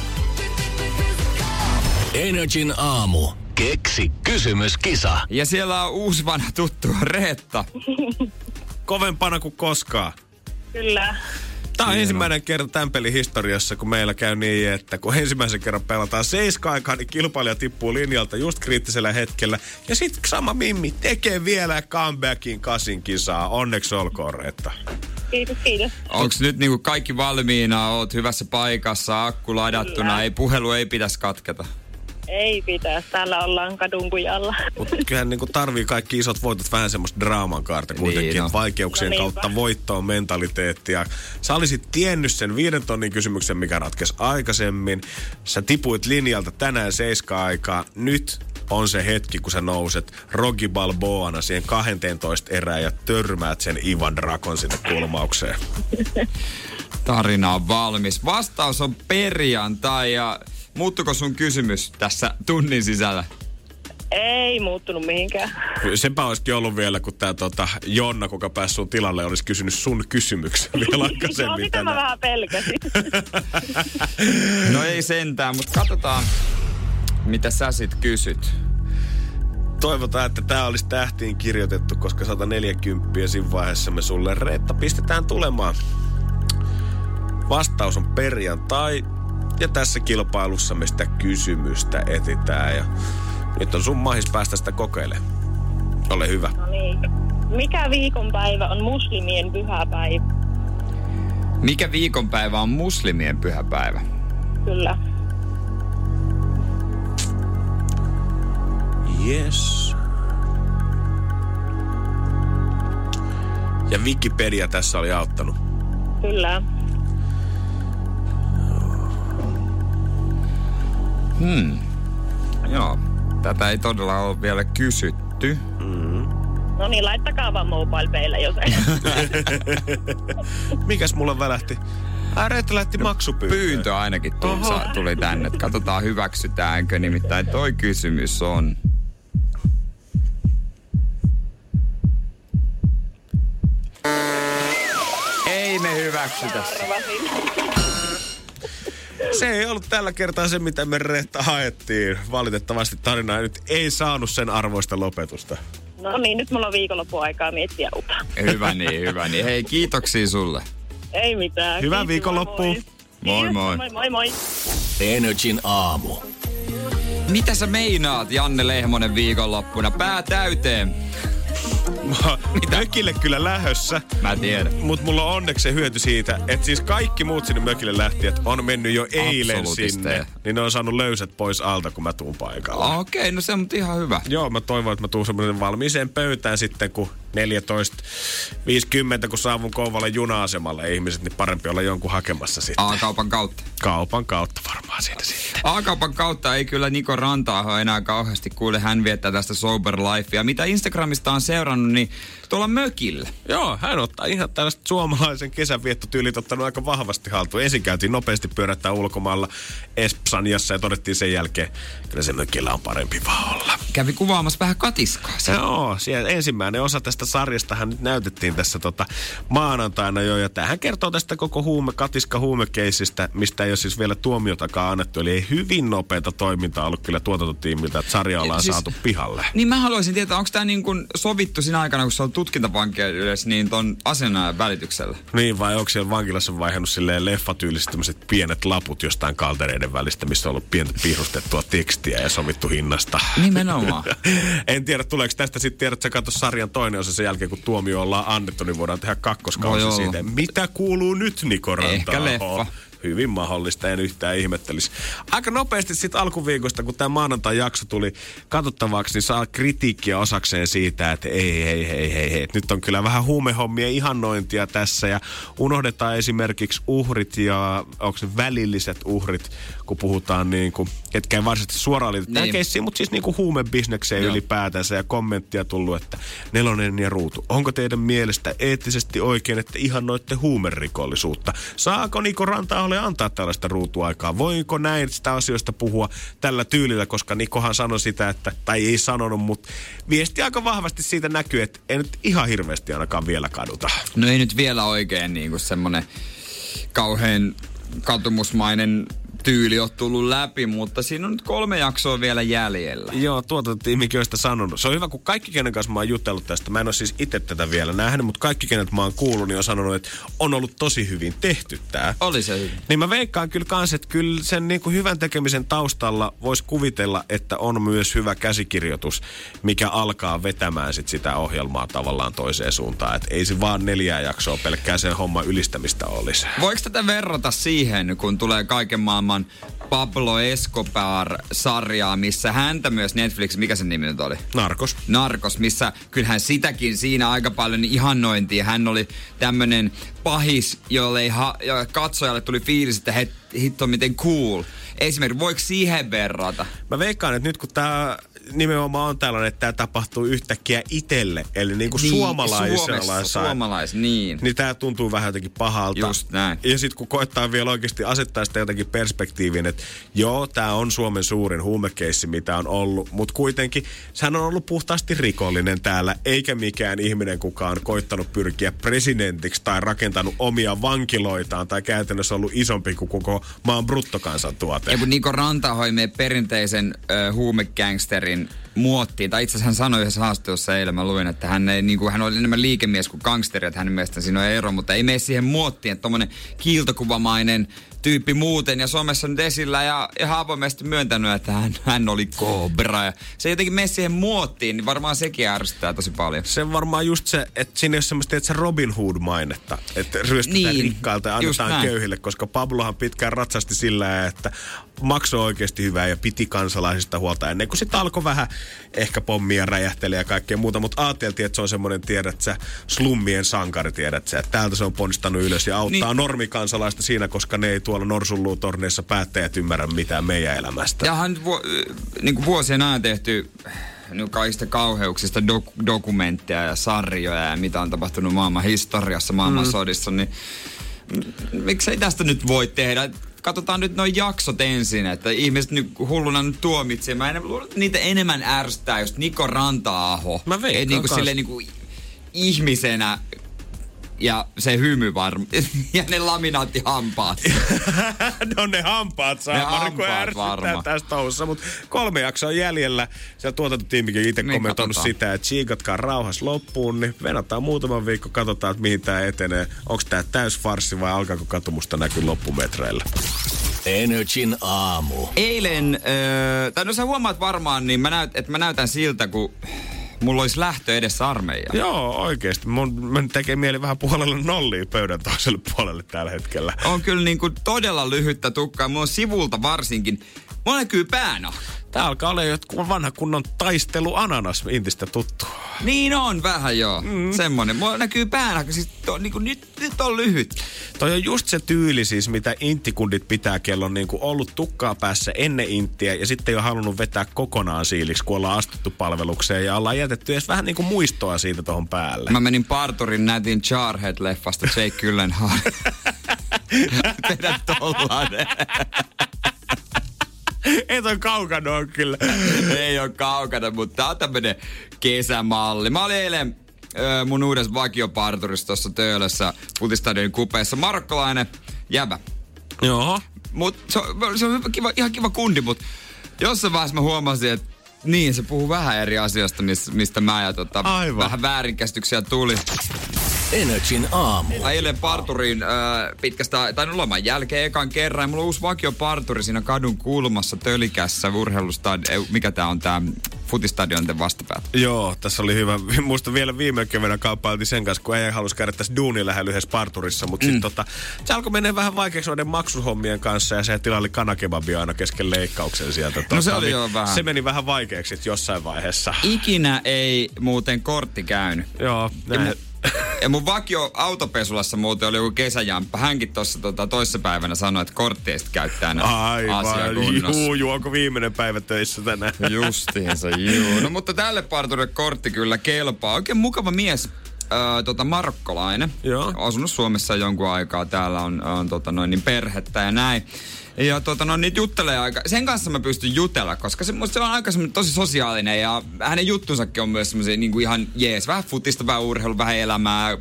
Energin aamu. Keksi kysymyskisa.
Ja siellä on uusi vanha tuttu, Reetta.
Kovempana kuin koskaan.
Kyllä.
Tämä on ensimmäinen kerta tämän pelin historiassa, kun meillä käy niin, että kun ensimmäisen kerran pelataan seiska aikaa, niin kilpailija tippuu linjalta just kriittisellä hetkellä. Ja sitten sama Mimmi tekee vielä comebackin kasin kisaa. Onneksi olkoon, Reetta.
Kiitos, kiitos.
Onko nyt niinku kaikki valmiina, oot hyvässä paikassa, akku ladattuna, Kyllä. ei puhelu ei pitäisi katketa?
Ei pitäisi, täällä ollaan kadunkujalla.
Mutta kyllähän niinku tarvii kaikki isot voitot vähän semmoista draaman kaarta kuitenkin. Niin, no. Vaikeuksien no kautta voittoon mentaliteettia. Sä olisit tiennyt sen viiden tonnin kysymyksen, mikä ratkesi aikaisemmin. Sä tipuit linjalta tänään seiska aikaa. Nyt on se hetki, kun sä nouset Rogi Balboana siihen 12 erään ja törmäät sen Ivan Drakon sinne kulmaukseen.
Tarina on valmis. Vastaus on perjantai ja Muuttuko sun kysymys tässä tunnin sisällä?
Ei muuttunut mihinkään.
Sepä olisikin ollut vielä, kun tämä tota, Jonna, kuka pääsi sun tilalle, olisi kysynyt sun kysymyksen vielä aikaisemmin.
no, sitä mä vähän pelkäsin.
no ei sentään, mutta katsotaan, mitä sä sit kysyt.
Toivotaan, että tämä olisi tähtiin kirjoitettu, koska 140 siinä vaiheessa me sulle Reetta pistetään tulemaan. Vastaus on perjantai ja tässä kilpailussa me sitä kysymystä etitään ja nyt on sun mahis päästä sitä kokeilemaan. Ole hyvä.
No niin. Mikä viikonpäivä on muslimien pyhäpäivä?
Mikä viikonpäivä on muslimien pyhäpäivä?
Kyllä.
Yes. Ja Wikipedia tässä oli auttanut.
Kyllä.
Hmm. Joo, tätä ei todella ole vielä kysytty. Mm.
No niin, laittakaa vaan mobile peillä, jos ei.
Mikäs mulla välähti? Ääreet lähti no, maksupyyntö.
Pyyntö ainakin tuli, tuli tänne. Katsotaan hyväksytäänkö, nimittäin toi kysymys on... Ei me hyväksytä.
Se ei ollut tällä kertaa se, mitä me Rehta haettiin. Valitettavasti tarina nyt ei saanut sen arvoista lopetusta.
No niin, nyt mulla on viikonloppu aikaa miettiä uutta.
Hyvä niin, hyvä niin. Hei, kiitoksia sulle.
Ei mitään.
Hyvää viikonloppua.
moi.
Moi, moi.
Moi moi moi.
Energin aamu.
Mitä sä meinaat, Janne Lehmonen, viikonloppuna? Pää täyteen.
Mä mökille kyllä lähössä,
Mä tiedän.
mutta mulla on onneksi se hyöty siitä, että siis kaikki muut sinne mökille lähtijät on mennyt jo eilen sinne. Niin ne on saanut löysät pois alta, kun mä tuun paikalle.
Okei, okay, no se on ihan hyvä.
Joo, mä toivon, että mä tuun semmoisen valmiiseen pöytään sitten, kun 14.50, kun saavun Kouvalle juna-asemalle ihmiset, niin parempi olla jonkun hakemassa sitten.
A-kaupan kautta.
Kaupan kautta varmaan siitä sitten.
A-kaupan kautta ei kyllä Niko Rantaaho enää kauheasti kuule. Hän viettää tästä sober lifea. Mitä Instagramista on seurannut, niin Meloni tuolla mökillä.
Joo, hän ottaa ihan tällaista suomalaisen kesänviettotyylit ottanut aika vahvasti haltuun. Ensin käytiin nopeasti pyörättää ulkomailla Espanjassa ja todettiin sen jälkeen, kyllä se mökillä on parempi vaan olla.
Kävi kuvaamassa vähän katiskaa. Se.
Joo, siellä ensimmäinen osa tästä sarjastahan nyt näytettiin tässä tota maanantaina jo. Ja tämähän kertoo tästä koko huume, katiska huumekeisistä, mistä ei ole siis vielä tuomiotakaan annettu. Eli ei hyvin nopeata toimintaa ollut kyllä tuotantotiimiltä, että sarja ollaan
Siis-
saatu pihalle.
Niin mä haluaisin tietää, onko tämä niin kuin sovittu siinä aikana, kun se on tutkintavankeudessa, niin ton asianajan välityksellä?
Niin, vai onko siellä vankilassa vaihannut silleen leffatyyliset tämmöiset pienet laput jostain kaltereiden välistä, missä on ollut pientä piirustettua tekstiä ja sovittu hinnasta?
Nimenomaan.
en tiedä, tuleeko tästä sitten tiedät, että sä katso sarjan toinen osa sen jälkeen, kun tuomio ollaan annettu, niin voidaan tehdä kakkoskausi siitä. Mitä kuuluu nyt, Niko Ranta?
Ehkä leffa.
Hyvin mahdollista, en yhtään ihmettelisi. Aika nopeasti sitten alkuviikosta, kun tämä maanantai-jakso tuli katsottavaksi, niin saa kritiikkiä osakseen siitä, että ei, ei, ei, ei, ei. Nyt on kyllä vähän huumehommien ihannointia tässä ja unohdetaan esimerkiksi uhrit ja onko ne välilliset uhrit, kun puhutaan niin kuin, ketkä ei varsinaisesti suoraan liity tähän
Niin.
keissiin, mutta siis niin kuin huumebisnekseen
Joo.
ylipäätänsä ja kommenttia tullut, että nelonen ja ruutu. Onko teidän mielestä eettisesti oikein, että ihannoitte huumerikollisuutta? Saako Niko Ranta antaa tällaista ruutuaikaa? Voinko näistä asioista puhua tällä tyylillä, koska Nikohan sanoi sitä, että, tai ei sanonut, mutta viesti aika vahvasti siitä näkyy, että ei nyt ihan hirveästi ainakaan vielä kaduta.
No ei nyt vielä oikein niin kuin semmonen kauhean katumusmainen tyyli ole tullut läpi, mutta siinä on nyt kolme jaksoa vielä jäljellä.
Joo, tuotantotiimikin on sitä sanonut. Se on hyvä, kun kaikki, kenen kanssa mä oon jutellut tästä, mä en ole siis itse tätä vielä nähnyt, mutta kaikki, kenet mä oon kuullut, niin on sanonut, että on ollut tosi hyvin tehty tää.
Oli se hyvin.
Niin mä veikkaan kyllä kans, että kyllä sen niin kuin hyvän tekemisen taustalla voisi kuvitella, että on myös hyvä käsikirjoitus, mikä alkaa vetämään sit sitä ohjelmaa tavallaan toiseen suuntaan. Että ei se vaan neljää jaksoa pelkkää sen homman ylistämistä olisi.
Voiko tätä verrata siihen, kun tulee kaiken maailman Pablo Escobar-sarjaa, missä häntä myös Netflix, mikä sen nimi nyt oli?
Narkos.
Narkos, missä kyllähän sitäkin siinä aika paljon ihannointia. Hän oli tämmönen pahis, jolle ei ha- katsojalle tuli fiilis, että hitto miten cool. Esimerkiksi voiko siihen verrata?
Mä veikkaan, että nyt kun tämä nimenomaan on tällainen, että tämä tapahtuu yhtäkkiä itselle, eli niin kuin suomalaisella
Suomessa, suomalais, niin.
niin tämä tuntuu vähän jotenkin pahalta.
Just näin.
Ja sitten kun koettaa vielä oikeasti asettaa sitä jotenkin perspektiiviin, että joo, tämä on Suomen suurin huumekeissi, mitä on ollut, mutta kuitenkin sehän on ollut puhtaasti rikollinen täällä, eikä mikään ihminen kukaan koittanut pyrkiä presidentiksi tai rakentanut omia vankiloitaan tai käytännössä ollut isompi kuin koko maan bruttokansantuote.
Ja kun Niko Ranta hoimee perinteisen ö, huumegangsterin and muottiin, tai itse asiassa hän sanoi yhdessä haastattelussa eilen, mä luin, että hän, ei, niin kuin, hän oli enemmän liikemies kuin gangsteri, että hänen mielestään siinä on ero, mutta ei mene siihen muottiin, että tommonen kiiltokuvamainen tyyppi muuten ja somessa nyt esillä ja ihan avoimesti myöntänyt, että hän, hän oli kobra. Ja se jotenkin mene siihen muottiin, niin varmaan sekin ärsyttää tosi paljon.
Se on varmaan just se, että siinä ei ole semmoista että se Robin Hood-mainetta, että ryöstetään
Niin,
rikkailta ja annetaan köyhille, koska Pablohan pitkään ratsasti sillä, että maksoi oikeasti hyvää ja piti kansalaisista huolta ennen kuin sitten alkoi vähän ehkä pommia räjähtelee ja kaikkea muuta, mutta ajateltiin, että se on semmoinen, tiedät sä, slummien sankari, tiedät sä, että täältä se on ponnistanut ylös ja auttaa
Niin.
normikansalaista siinä, koska ne ei tuolla norsunluutorneissa päättäjät ymmärrä mitään meidän elämästä.
Ja hän vu- niin kuin vuosien ajan tehty niin kaikista kauheuksista dok- dokumentteja ja sarjoja ja mitä on tapahtunut maailman historiassa, maailman mm. sodissa, niin miksei tästä nyt voi tehdä? Katsotaan nyt noin jaksot ensin, että ihmiset nyt hulluna nyt tuomitsee. Mä en luulen, että niitä enemmän ärsyttää just Niko Ranta-aho.
Mä veikkaan
Et niin kuin
kans.
silleen niin kuin ihmisenä ja se hymy varma. ja ne laminaattihampaat.
no ne hampaat saa
Ne
Marko
hampaat
ärsyttää
varma.
tästä touhussa, mutta kolme jaksoa jäljellä. Siellä tuotantotiimikin itse
Niin,
kommentoinut
katsotaan.
sitä, että tsiikatkaa rauhas loppuun, niin venataan muutaman viikko, katsotaan, että mihin tämä etenee. Onko tämä täys farssi vai alkaako katumusta näkyä loppumetreillä?
Energin aamu.
Eilen, öö, tai no sä huomaat varmaan, niin mä näyt, että mä näytän siltä, kun mulla olisi lähtö edessä armeijaan.
Joo, oikeesti. Mun, mun tekee mieli vähän puolelle nollia pöydän toiselle puolelle tällä hetkellä.
On kyllä niin kuin todella lyhyttä tukkaa. Mulla on sivulta varsinkin. Mulla näkyy päänä.
Tää alkaa olla jotkut vanha kunnon taistelu ananas intistä tuttu.
Niin on vähän joo. Mm. Semmonen. Mulla näkyy päänä, siis to, niin kuin nyt, nyt on lyhyt.
Toi on just se tyyli siis, mitä inttikundit pitää, kello on niinku ollut tukkaa päässä ennen inttiä ja sitten ei ole halunnut vetää kokonaan siiliksi, kun ollaan astuttu palvelukseen ja ollaan jätetty edes vähän niinku muistoa siitä tohon päälle.
Mä menin parturin nätin Jarhead-leffasta Jake Gyllenhaal. Tehdä tollanen.
Ei toi kaukana on kyllä.
Ei ole kaukana, mutta tää on tämmönen kesämalli. Mä olin eilen ö, mun uudessa vakioparturissa tuossa Töölössä Futistadionin kupeessa. Markkolainen jäbä.
Joo.
Mut se on, se on kiva, ihan kiva kundi, mut jossain vaiheessa mä huomasin, että niin, se puhuu vähän eri asioista, mis, mistä mä ja tota,
Aivan.
vähän väärinkäsityksiä tuli.
Energin aamu.
Eilen parturiin äh, pitkästä, tai no loman jälkeen ekan kerran. Ja Mulla on uusi vakioparturi siinä kadun kulmassa Tölikässä urheilustadion, mikä tää on tää futistadionten vastapäät.
Joo, tässä oli hyvä. Muista vielä viime keväänä kauppailtiin sen kanssa, kun ei halusi käydä tässä duunin lähellä yhdessä parturissa. Mutta mm. sitten tota, se alkoi mennä vähän vaikeaksi noiden maksuhommien kanssa ja se tilaili kanakebabia aina kesken leikkauksen sieltä.
No se
Tota,
oli
niin
jo vähän.
Se meni vähän vaikeaksi jossain vaiheessa.
Ikinä ei muuten kortti käynyt.
Joo,
Ja
näin.
mun, ja mun vakio autopesulassa muuten oli joku kesäjamppa. Hänkin tuossa tota, toissapäivänä sanoi, että kortti ei sit käyttää asia
Aivan, juu, juu, onko viimeinen päivä töissä tänään?
Justiinsa, juu. No mutta tälle parturille kortti kyllä kelpaa. Oikein mukava mies. Öö, tota marokkolainen.
Joo.
Asunut Suomessa jonkun aikaa. Täällä on, on tota noin, niin perhettä ja näin. Ja tota, no, niitä juttelee aika. Sen kanssa mä pystyn jutella, koska se, se on aika tosi sosiaalinen ja hänen juttunsakin on myös semmoisia niin ihan jees. Vähän futista, vähän urheilua, vähän elämää,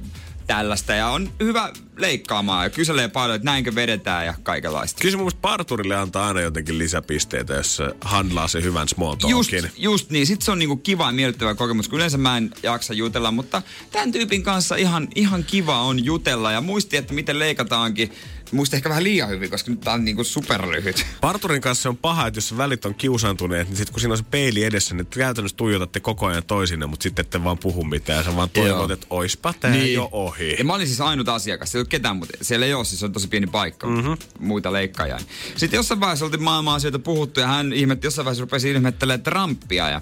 tällaista. Ja on hyvä leikkaamaan ja kyselee paljon, että näinkö vedetään ja kaikenlaista.
Kyllä se mun mielestä parturille antaa aina jotenkin lisäpisteitä, jos se handlaa se hyvän small
Just,
talkin.
just niin. Sitten se on niinku kiva ja miellyttävä kokemus, kun yleensä mä en jaksa jutella, mutta tämän tyypin kanssa ihan, ihan kiva on jutella. Ja muisti, että miten leikataankin. Muisti ehkä vähän liian hyvin, koska nyt tää on niinku superlyhyt.
Parturin kanssa on paha, että jos välit on kiusaantuneet, niin sitten kun siinä on se peili edessä, niin käytännössä tuijotatte koko ajan toisinne, mutta sitten ette vaan puhu mitään. Ja sä vaan toivot, että oispa tää niin. jo ohi.
Ja mä olin siis ainut asiakas. Ketään muuta. Siellä ei ole, siis se on tosi pieni paikka. Mm-hmm. Muita leikkaajia. Sitten jossain vaiheessa oltiin maailman asioita puhuttu ja hän ihmetti, jossain vaiheessa rupesi ihmettelemään Trumpia. Ja,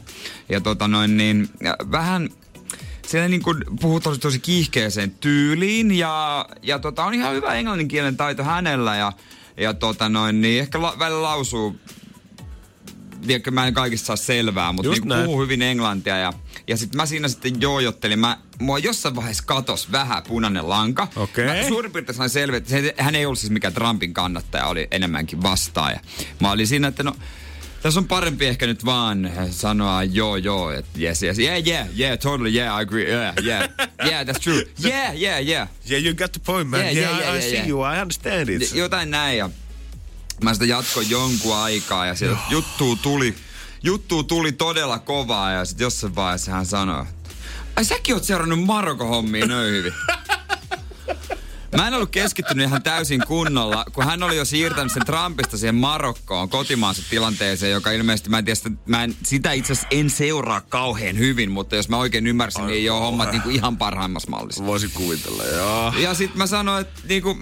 ja tota noin niin, ja vähän siellä niin kuin puhuu tosi, tosi kiihkeeseen tyyliin ja, ja tota, on ihan hyvä englanninkielen taito hänellä ja, ja tota noin, niin ehkä la, välillä lausuu tiedätkö, mä en kaikista saa selvää, mutta
Just
niin puhuu hyvin englantia. Ja, ja sitten mä siinä sitten joojottelin. Mä, mua jossain vaiheessa katos vähän punainen lanka.
Okei.
Mä suurin piirtein sain selvää, että se, hän ei ollut siis mikään Trumpin kannattaja, oli enemmänkin vastaaja. Mä olin siinä, että no, tässä on parempi ehkä nyt vaan sanoa joo joo, että yes yes, yeah yeah, yeah, totally, yeah, I agree, yeah, yeah, yeah, that's true, yeah, yeah, yeah.
Yeah, you got the point, man.
Yeah,
Yeah,
yeah,
yeah,
yeah,
I, I
yeah,
see
yeah.
you, I understand it.
Jotain näin ja mä sitä jatkoin jonkun aikaa ja sieltä juttuu tuli, juttuu tuli todella kovaa ja sitten jossain vaiheessa hän sanoi, että ai säkin oot seurannut Marokon hommia noin hyvin. Mä en ollut keskittynyt ihan täysin kunnolla, kun hän oli jo siirtänyt sen Trumpista siihen Marokkoon kotimaansa tilanteeseen, joka ilmeisesti, mä en tiedä, sitä- mä en, sitä itse asiassa en seuraa kauhean hyvin, mutta jos mä oikein ymmärsin, niin ei ole hommat niinku ihan parhaimmassa mallissa.
Voisin kuvitella, joo.
Ja sitten mä sanoin, että niinku,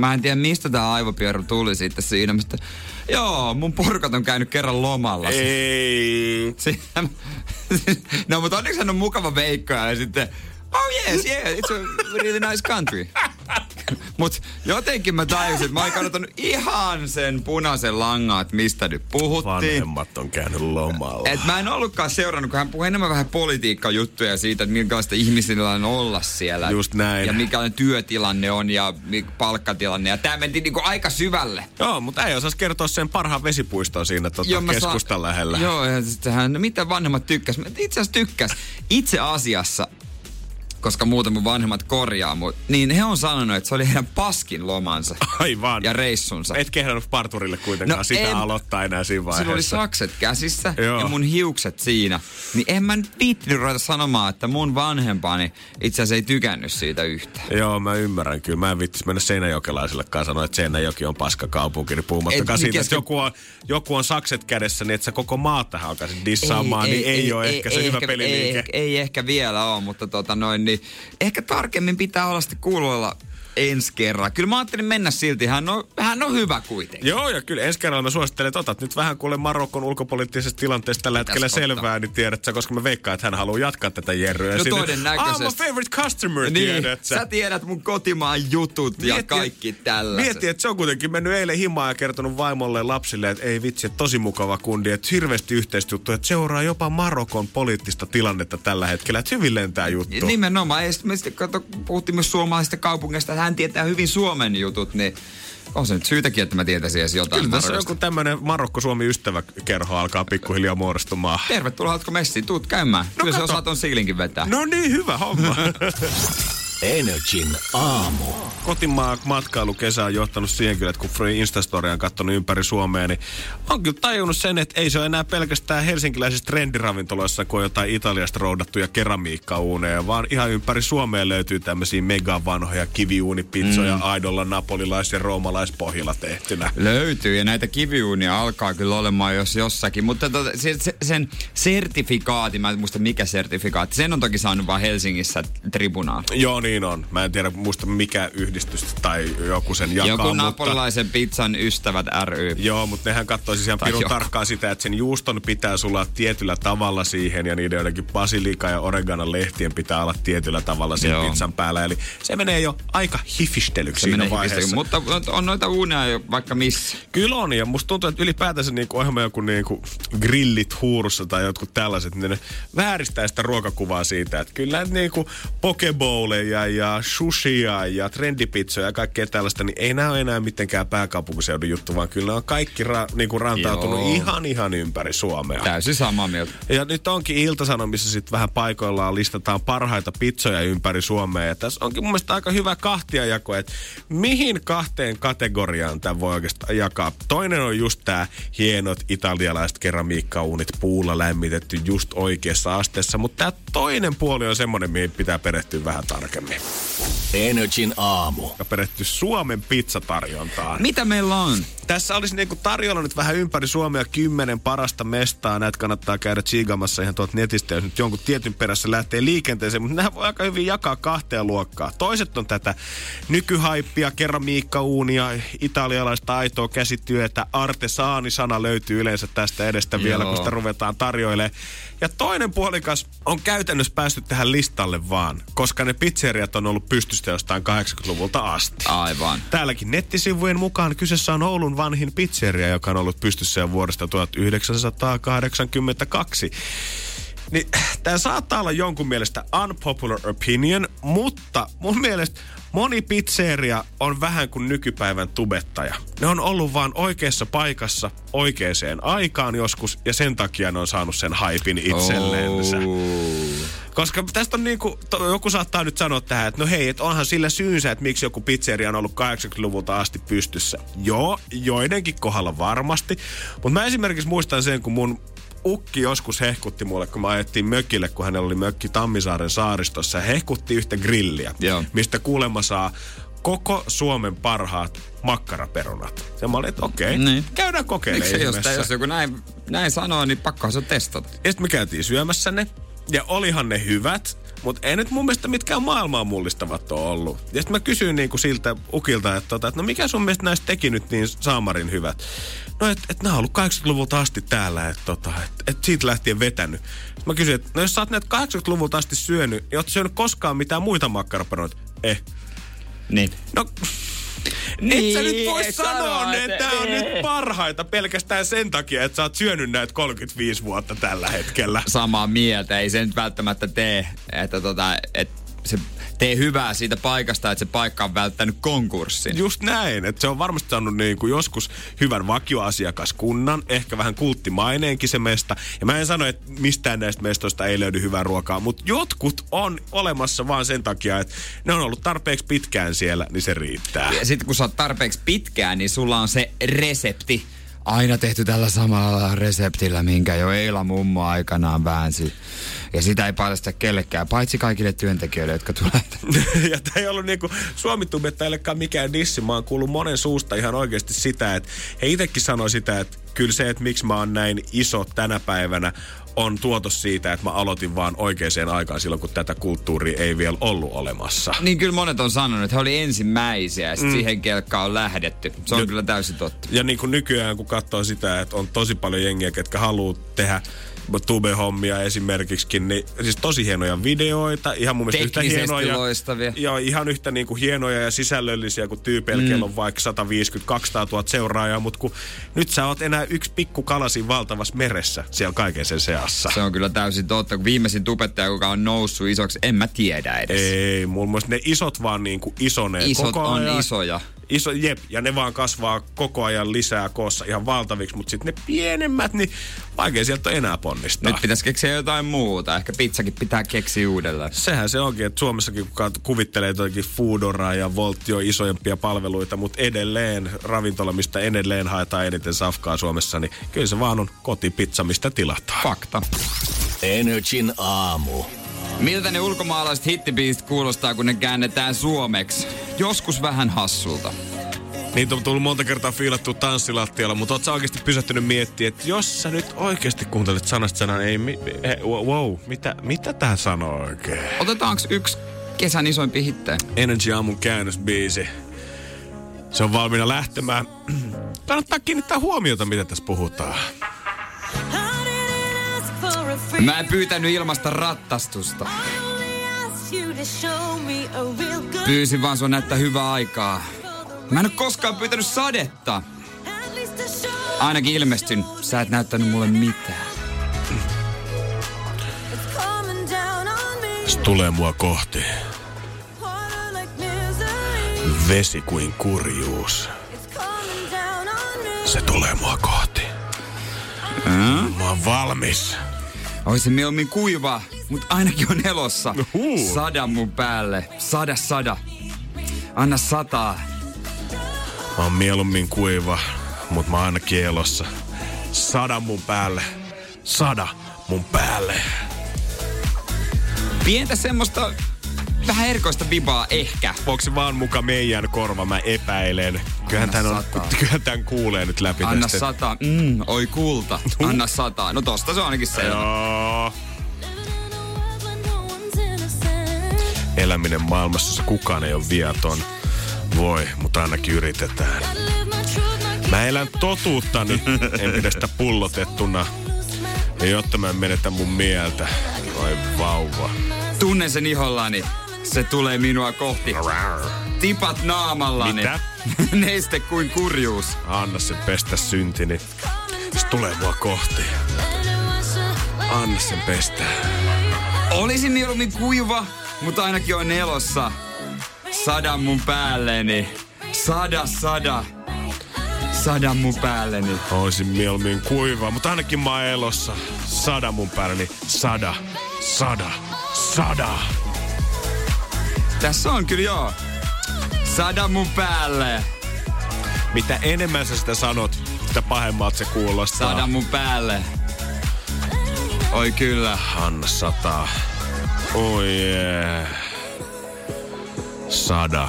mä en tiedä mistä tämä aivopieru tuli sitten siinä, mutta joo, mun porukat on käynyt kerran lomalla.
Ei.
Si- no mutta onneksi hän on mukava veikkoja ja sitten, oh yes, yeah, it's a really nice country. Mut jotenkin mä tajusin, että mä oon kannattanut ihan sen punaisen langan, että mistä nyt puhuttiin.
Vanhemmat on käynyt lomalla.
Et mä en ollutkaan seurannut, kun hän puhui enemmän vähän politiikkajuttuja siitä, että minkälaista ihmisillä on olla siellä.
Just näin.
Ja mikä työtilanne on ja palkkatilanne. Ja tää mentiin niinku aika syvälle.
Joo, mutta ei osas kertoa sen parhaan vesipuiston siinä tota,
mä
keskustan
saan-
lähellä.
Joo, ja sitten hän, no mitä vanhemmat tykkäs? Itse asiassa tykkäs. Itse asiassa koska muuten mun vanhemmat korjaa mut, niin he on sanonut, että se oli heidän paskin lomansa
Aivan.
ja reissunsa.
Et kehdannut parturille kuitenkaan
No
sitä
en-
aloittaa enää siinä vaiheessa.
Sillä oli sakset käsissä
Joo.
ja mun hiukset siinä. Niin en mä nyt viittinyt ruveta sanomaan, että mun vanhempani itse asiassa ei tykännyt siitä yhtään.
Joo, mä ymmärrän kyllä. Mä en vittis mennä Seinäjokelaisillekaan sanoa, että Seinäjoki on paska kaupunki, niin puhumattakaan
niin
siitä,
kesken-
että joku on, joku on sakset kädessä, niin että sä koko maata alkaisit dissaamaan, niin ei, ole ehkä se hyvä
ehkä,
peliliike.
Ei, ei, ehkä vielä ole, mutta tota noin, niin ehkä tarkemmin pitää olla sitten kuuloilla ensi kerran. Kyllä mä ajattelin mennä silti, hän on, hän on hyvä kuitenkin.
Joo, ja kyllä ensi kerralla mä suosittelen, että otat nyt vähän kuule Marokon ulkopoliittisesta tilanteesta tällä
Pitäis
hetkellä
ottaa.
selvää, niin tiedät sä, koska mä veikkaan, että hän haluaa jatkaa tätä jerryä.
No
Sinne,
todennäköisesti.
Ah, my favorite customer,
Niin,
tiedät sä.
sä tiedät mun kotimaan jutut ja
Mieti,
kaikki tällaiset.
Mieti, että se on kuitenkin mennyt eilen himaan ja kertonut vaimolle ja lapsille, että ei vitsi, että tosi mukava kundi, että hirveästi yhteistyötä, että seuraa jopa Marokon poliittista tilannetta tällä hetkellä, että hyvin lentää juttu.
Nimenomaan. Ja sitten me sitten kato, puhuttiin myös suomalaisista kaupungeista, että hän tietää hyvin Suomen jutut, niin on se nyt syytäkin, että mä tietäisin edes jotain
Kyllä tässä joku tämmöinen Marokko-Suomi-ystäväkerho alkaa pikkuhiljaa muodostumaan.
Tervetuloa, haluatko messiin? Tuut käymään. No Kyllä se
kato.
osaa ton siilinkin vetää.
No niin, hyvä homma.
Energin aamu.
Kotimaa matkailu kesä on johtanut siihen kyllä, että kun Free Instastoria on katsonut ympäri Suomea, niin on kyllä tajunnut sen, että ei se ole enää pelkästään helsinkiläisissä trendiravintoloissa, kun on jotain Italiasta roudattuja keramiikkauuneja, vaan ihan ympäri Suomea löytyy tämmöisiä mega vanhoja kiviuunipizzoja, mm. aidolla napolilais- ja roomalaispohjilla tehtynä.
Löytyy ja näitä kiviuunia alkaa kyllä olemaan jos jossakin, mutta tota, se, se, sen sertifikaati, mä en muista mikä sertifikaatti, sen on toki saanut vaan Helsingissä tribunaal.
Joo, niin on. Mä en tiedä muista mikä yhdistys tai joku sen jakaa,
Joku
mutta...
napolilaisen pizzan ystävät ry.
Joo, mutta nehän katsoi siis ihan pirun
joku.
tarkkaan sitä, että sen juuston pitää sulaa tietyllä tavalla siihen ja niiden jotenkin basilika ja oreganon lehtien pitää olla tietyllä tavalla sen
Joo.
pizzan päällä. Eli se menee jo aika hifistelyksi
Se
siinä
menee
vaiheessa.
mutta on noita uuneja jo vaikka missä.
Kyllä on, ja musta tuntuu, että ylipäätänsä niinku ohjelma joku niinku grillit huurussa tai jotkut tällaiset, niin ne vääristää sitä ruokakuvaa siitä, että kyllä näitä niinku pokebowleja ja sushia ja trendipizzoja ja kaikkea tällaista, niin ei nämä ole enää mitenkään pääkaupunkiseudun juttu, vaan kyllä on kaikki ra, niinku rantautunut
Joo.
ihan ihan ympäri Suomea.
Täysin samaa mieltä.
Ja nyt onkin Iltasanomissa sitten vähän paikoillaan listataan parhaita pizzoja ympäri Suomea. Ja tässä onkin mun mielestä aika hyvä kahtiajako, että mihin kahteen kategoriaan tämä voi oikeastaan jakaa. Toinen on just tämä hienot italialaiset keramiikkauunit, puulla lämmitetty just oikeassa asteessa. Mutta tämä toinen puoli on semmoinen, mihin pitää perehtyä vähän tarkemmin.
Energin aamu.
Ja perehtyä Suomen pizzatarjontaan.
Mitä meillä on?
Tässä olisi niinku tarjolla nyt vähän ympäri Suomea kymmenen parasta mestaa. Näitä kannattaa käydä tsiigaamassa ihan tuolta netistä, jos nyt jonkun tietyn perässä lähtee liikenteeseen. Mutta nämä voi aika hyvin jakaa kahteen luokkaa. Toiset on tätä nykyhaippia, keramiikkauunia, italialaista aitoa käsityötä. Artesaani-sana löytyy yleensä tästä edestä vielä,
Joo.
kun sitä ruvetaan tarjoilemaan. Ja toinen puolikas on käytännössä päästy tähän listalle vaan, koska ne pizzeriat on ollut pystystä jostain 80-luvulta asti.
Aivan.
Täälläkin nettisivujen mukaan kyseessä on Oulun vanhin pizzeria, joka on ollut pystyssä jo vuodesta 1982. Niin, tämä saattaa olla jonkun mielestä unpopular opinion, mutta mun mielestä moni pizzeria on vähän kuin nykypäivän tubettaja. Ne on ollut vaan oikeassa paikassa oikeaan aikaan joskus ja sen takia ne on saanut sen haipin itsellensä. Koska tästä on niinku, to, joku saattaa nyt sanoa tähän, että no hei, että onhan sillä syynsä, että miksi joku pizzeria on ollut 80-luvulta asti pystyssä. Joo, joidenkin kohdalla varmasti. Mutta mä esimerkiksi muistan sen, kun mun ukki joskus hehkutti mulle, kun me ajettiin mökille, kun hänellä oli mökki Tammisaaren saaristossa. Hehkutti yhtä grilliä,
Joo.
mistä kuulemma saa koko Suomen parhaat makkaraperunat. Ja mä olin, että okei,
Niin.
käydään kokeilemaan
Miksi jos, jos joku näin, näin sanoo, niin pakkohan se testata.
Ja sitten me käytiin syömässä ne. Ja olihan ne hyvät, mutta ei nyt mun mielestä mitkään maailmaa mullistavat ole ollut. Ja sitten mä kysyin niinku siltä ukilta, että, tota, että no mikä sun mielestä näistä teki nyt niin saamarin hyvät? No että et nämä on ollut 80-luvulta asti täällä, että tota, et, et siitä lähtien vetänyt. Sitten mä kysyin, että no jos sä oot näitä 80-luvulta asti syönyt, niin oot syönyt koskaan mitään muita makkaraperunoita? Eh.
Niin.
No, et sä nyt voi
et
sanoa,
sano,
että nämä on nyt parhaita pelkästään sen takia, että sä oot syönyt näitä 35 vuotta tällä hetkellä.
Samaa mieltä, ei se nyt välttämättä tee, että tota, et se tee hyvää siitä paikasta, että se paikka on välttänyt konkurssin.
Just näin, että se on varmasti saanut niin kuin joskus hyvän vakioasiakaskunnan, ehkä vähän kulttimaineenkin se mesta. Ja mä en sano, että mistään näistä mestoista ei löydy hyvää ruokaa, mutta jotkut on olemassa vaan sen takia, että ne on ollut tarpeeksi pitkään siellä, niin se riittää.
Ja sitten kun sä oot tarpeeksi pitkään, niin sulla on se resepti. Aina tehty tällä samalla reseptillä, minkä jo Eila mummo aikanaan väänsi. Ja sitä ei paljasta kellekään, paitsi kaikille työntekijöille, jotka tulee.
ja tämä ei ollut niinku suomitubettajillekaan mikään dissi. Mä oon kuullut monen suusta ihan oikeasti sitä, että he itsekin sanoi sitä, että kyllä se, että miksi mä oon näin iso tänä päivänä, on tuotos siitä, että mä aloitin vaan oikeaan aikaan silloin, kun tätä kulttuuria ei vielä ollut olemassa.
Niin kyllä monet on sanonut, että he oli ensimmäisiä ja mm. siihen kelkkaan on lähdetty. Se on ja, kyllä täysin totta.
Ja niin kuin nykyään, kun katsoo sitä, että on tosi paljon jengiä, ketkä haluaa tehdä tube-hommia esimerkiksi, niin siis tosi hienoja videoita, ihan mun mielestä yhtä hienoja.
loistavia.
Joo, ihan yhtä niin kuin hienoja ja sisällöllisiä kuin tyypeillä, mm. on vaikka 150-200 000 seuraajaa, mutta kun nyt sä oot enää yksi pikku kalasi valtavassa meressä siellä kaiken sen seassa.
Se on kyllä täysin totta, kun viimeisin tubettaja, joka on noussut isoksi, en mä tiedä edes.
Ei, muun muassa ne isot vaan niin kuin isonee
Isot
koko
on
ajan.
isoja.
Iso, jep, ja ne vaan kasvaa koko ajan lisää koossa ihan valtaviksi, mutta sitten ne pienemmät, niin vaikea sieltä on enää ponnistaa.
Nyt pitäisi keksiä jotain muuta. Ehkä pizzakin pitää keksiä uudelleen.
Sehän se onkin, että Suomessakin kun kuvittelee jotakin Foodoraa ja Voltio isoimpia palveluita, mutta edelleen ravintola, mistä edelleen haetaan eniten safkaa Suomessa, niin kyllä se vaan on kotipizza, mistä tilataan.
Fakta.
Energin aamu.
Miltä ne ulkomaalaiset hittibiisit kuulostaa, kun ne käännetään suomeksi? Joskus vähän hassulta.
Niitä on tullut monta kertaa fiilattu tanssilattialla, mutta oot sä oikeasti pysähtynyt miettimään, että jos sä nyt oikeasti kuuntelet sanasta sanan, ei, mi, he, wow, mitä, mitä tää sanoo oikein?
Otetaanko yksi kesän isoimpi hittejä?
Energy Aamun käännösbiisi. Se on valmiina lähtemään. Kannattaa kiinnittää huomiota, mitä tässä puhutaan.
Mä en pyytänyt ilmasta rattastusta. Pyysin vaan sua näyttää hyvää aikaa. Mä en oo koskaan pyytänyt sadetta. Ainakin ilmestyn. Sä et näyttänyt mulle mitään.
Se tulee mua kohti. Vesi kuin kurjuus. Se tulee mua kohti.
Mm?
Mä oon valmis.
Oisin mieluummin kuiva, mutta ainakin on elossa.
Uhu.
Sada mun päälle. Sada, sada. Anna sataa.
Mä oon mieluummin kuiva, mut mä oon ainakin elossa. Sada mun päälle. Sada mun päälle.
Pientä semmoista vähän erikoista vibaa ehkä.
Onko se vaan muka meidän korva? Mä epäilen. Kyllähän
Anna
tän, on,
sataa.
kyllähän tän kuulee nyt läpi
Anna
tästä.
sata. Mm, oi kulta. Anna sata. No tosta se on ainakin selvä.
Joo. Eläminen maailmassa, jossa kukaan ei ole viaton. Voi, mutta ainakin yritetään. Mä elän totuuttani, en pidä sitä pullotettuna. Ja jotta mä en menetä mun mieltä. Oi vauva.
Tunnen sen ihollani. Se tulee minua kohti. Tipat naamallani.
Mitä?
Neiste kuin kurjuus.
Anna sen pestä syntini. Se tulee mua kohti. Anna sen pestä.
Olisin mieluummin kuiva, mutta ainakin on elossa. Sada mun päälleni. Sada, sada. Sada mun päälleni.
Oisin mieluummin kuiva, mutta ainakin mä oon elossa. Sada mun päälläni. Sada. Sada. Sada.
Tässä on kyllä joo. Sada mun päälle.
Mitä enemmän sä sitä sanot, sitä pahemmalta se kuulostaa.
Sada mun päälle. Oi kyllä.
Anna sataa. Oi oh yeah. Sada.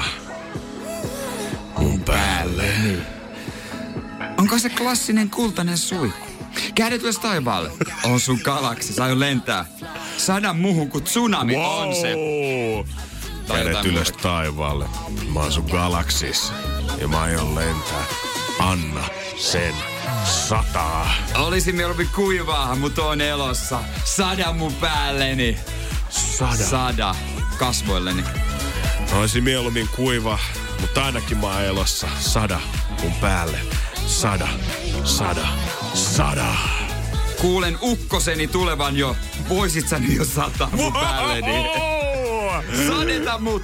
Mun päälle.
Onko se klassinen kultainen suihku? Kädet ylös taivaalle. On sun galaksi, saa jo lentää. Sadan muuhun kuin tsunami on se.
Kädet ylös
muuta.
taivaalle. Mä oon sun galaksis. Ja mä aion lentää. Anna sen sataa.
Olisin mieluummin kuivaa, mutta on elossa. Sada mun päälleni.
Sada.
Sada kasvoilleni.
Oisin mieluummin kuiva, mutta ainakin mä oon elossa. Sada mun päälle. Sada. Sada. Sada.
Kuulen ukkoseni tulevan jo. Voisit sä jo sataa mun päälleni. Sadeta mut.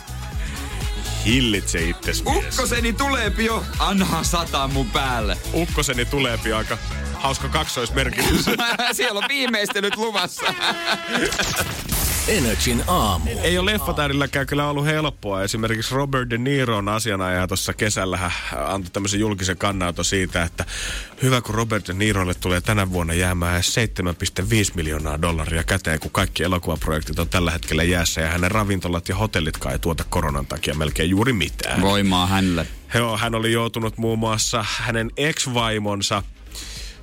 Hillitse itses.
Ukkoseni tulee jo. Anna sataa mun päälle.
Ukkoseni tulee aika hauska kaksoismerkitys.
Siellä on viimeistelyt luvassa.
Energin aamu.
Ei ole leffatähdilläkään kyllä ollut helppoa. Esimerkiksi Robert De Niro on asianajaja tuossa kesällä hän antoi tämmöisen julkisen kannanoton siitä, että hyvä kun Robert De Nirolle tulee tänä vuonna jäämään 7,5 miljoonaa dollaria käteen, kun kaikki elokuvaprojektit on tällä hetkellä jäässä ja hänen ravintolat ja hotellitkaan ei tuota koronan takia melkein juuri mitään.
Voimaa hänelle.
Joo, hän oli joutunut muun muassa hänen ex-vaimonsa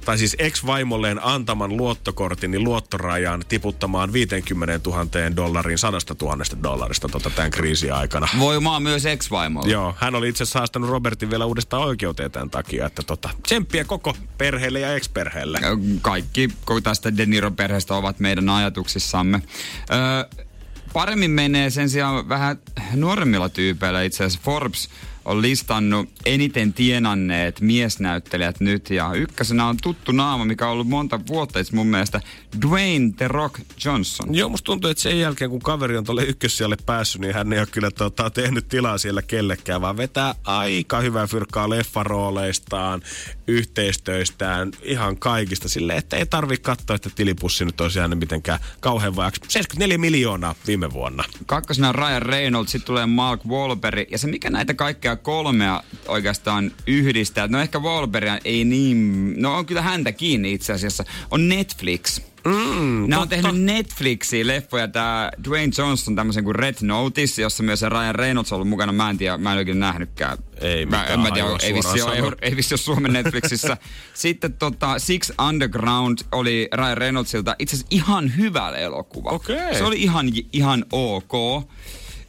tai siis ex-vaimolleen antaman luottokortin niin luottorajan tiputtamaan 50 000 dollariin 100 000 dollarista tota tämän kriisin aikana.
Voimaa myös ex-vaimolle.
Joo, hän oli itse asiassa haastanut Robertin vielä uudestaan oikeuteen tämän takia, että tota, tsemppiä koko perheelle ja ex-perheelle.
Kaikki koko tästä De Niro-perheestä ovat meidän ajatuksissamme. Öö, paremmin menee sen sijaan vähän nuoremmilla tyypeillä itse asiassa Forbes on listannut eniten tienanneet miesnäyttelijät nyt. Ja ykkösenä on tuttu naama, mikä on ollut monta vuotta itse mun mielestä, Dwayne The Rock Johnson.
Joo, musta tuntuu, että sen jälkeen kun kaveri on tuolle ykkössijalle päässyt, niin hän ei ole kyllä tota, tehnyt tilaa siellä kellekään, vaan vetää aika hyvää fyrkkaa leffarooleistaan, yhteistöistään, ihan kaikista sille, että ei tarvi katsoa, että tilipussi nyt olisi jäänyt mitenkään kauhean vajaksi. 74 miljoonaa viime vuonna.
Kakkosena on Ryan Reynolds, sitten tulee Mark Wahlberg, ja se mikä näitä kaikkea kolmea oikeastaan yhdistää, no ehkä Wahlberg ei niin, no on kyllä häntä kiinni itse asiassa, on Netflix.
Mm,
Nämä on tehnyt Netflixiin leffoja. Tämä Dwayne Johnson tämmöisen kuin Red Notice, jossa myös Ryan Reynolds on ollut mukana. Mä en tiedä, mä en oikein nähnytkään.
Ei
mä,
mitään,
mä tiedä, ei vissi, ole, ei vissi ole Suomen Netflixissä. Sitten tota, Six Underground oli Ryan Reynoldsilta itse asiassa ihan hyvä elokuva.
Okei.
Se oli ihan, ihan ok.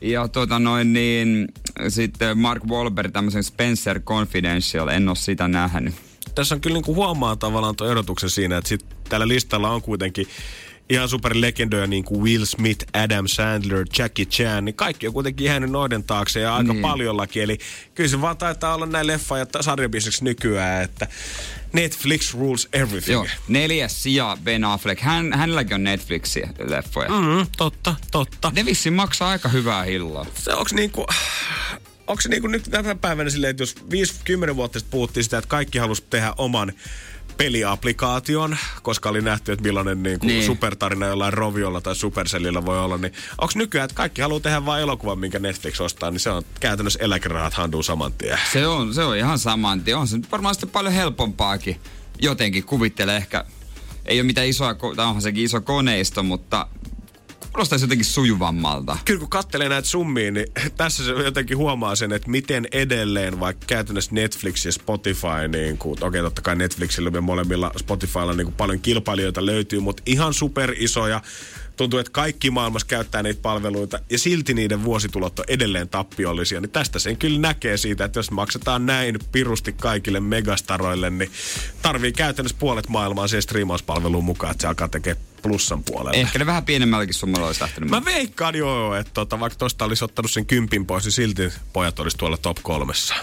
Ja tota noin niin, sitten Mark Wahlberg tämmöisen Spencer Confidential, en ole sitä nähnyt.
Tässä on kyllä niin kuin huomaa tavallaan tuon erotuksen siinä, että sit tällä listalla on kuitenkin ihan superlegendoja niin kuin Will Smith, Adam Sandler, Jackie Chan, niin kaikki on kuitenkin jäänyt noiden taakse ja aika
Niin.
paljollakin. Eli kyllä se vaan taitaa olla näin leffa- ja sarjabisneksi nykyään, että Netflix rules everything.
Joo, neljäs sija Ben Affleck. Hän, hänelläkin on Netflixin leffoja. Mm.
Totta, totta.
Ne vissiin maksaa aika hyvää hillaa.
Se onks niinku... Onko se niinku nyt tänä päivänä silleen, että jos 5-10 vuotta sitten puhuttiin sitä, että kaikki halusi tehdä oman peliaplikaation, koska oli nähty, että millainen niin kuin
Niin.
niin. supertarina jollain Roviolla tai Supercellillä voi olla, niin onko nykyään, että kaikki haluaa tehdä vain elokuvan, minkä Netflix ostaa, niin se on käytännössä eläkerahat handuu saman tien.
Se on, se on ihan saman tien. On se varmaan sitten paljon helpompaakin. Jotenkin kuvittele ehkä, ei ole mitään isoa, tai onhan sekin iso koneisto, mutta kuulostaisi jotenkin sujuvammalta.
Kyllä kun katselee näitä summia, niin tässä se jotenkin huomaa sen, että miten edelleen vaikka käytännössä Netflix ja Spotify, niin kuin, okei totta kai Netflixillä ja molemmilla Spotifylla niin kuin paljon kilpailijoita löytyy, mutta ihan super isoja. Tuntuu, että kaikki maailmassa käyttää niitä palveluita ja silti niiden vuositulot on edelleen tappiollisia. Niin tästä sen kyllä näkee siitä, että jos maksetaan näin pirusti kaikille megastaroille, niin tarvii käytännössä puolet maailmaa siihen striimauspalveluun mukaan, että se alkaa tekemään plussan puolelle.
Ehkä ne vähän pienemmälläkin summalla olisi lähtenyt.
Mä veikkaan joo, että tota, vaikka tosta olisi ottanut sen kympin pois, niin silti pojat olisi tuolla top kolmessa.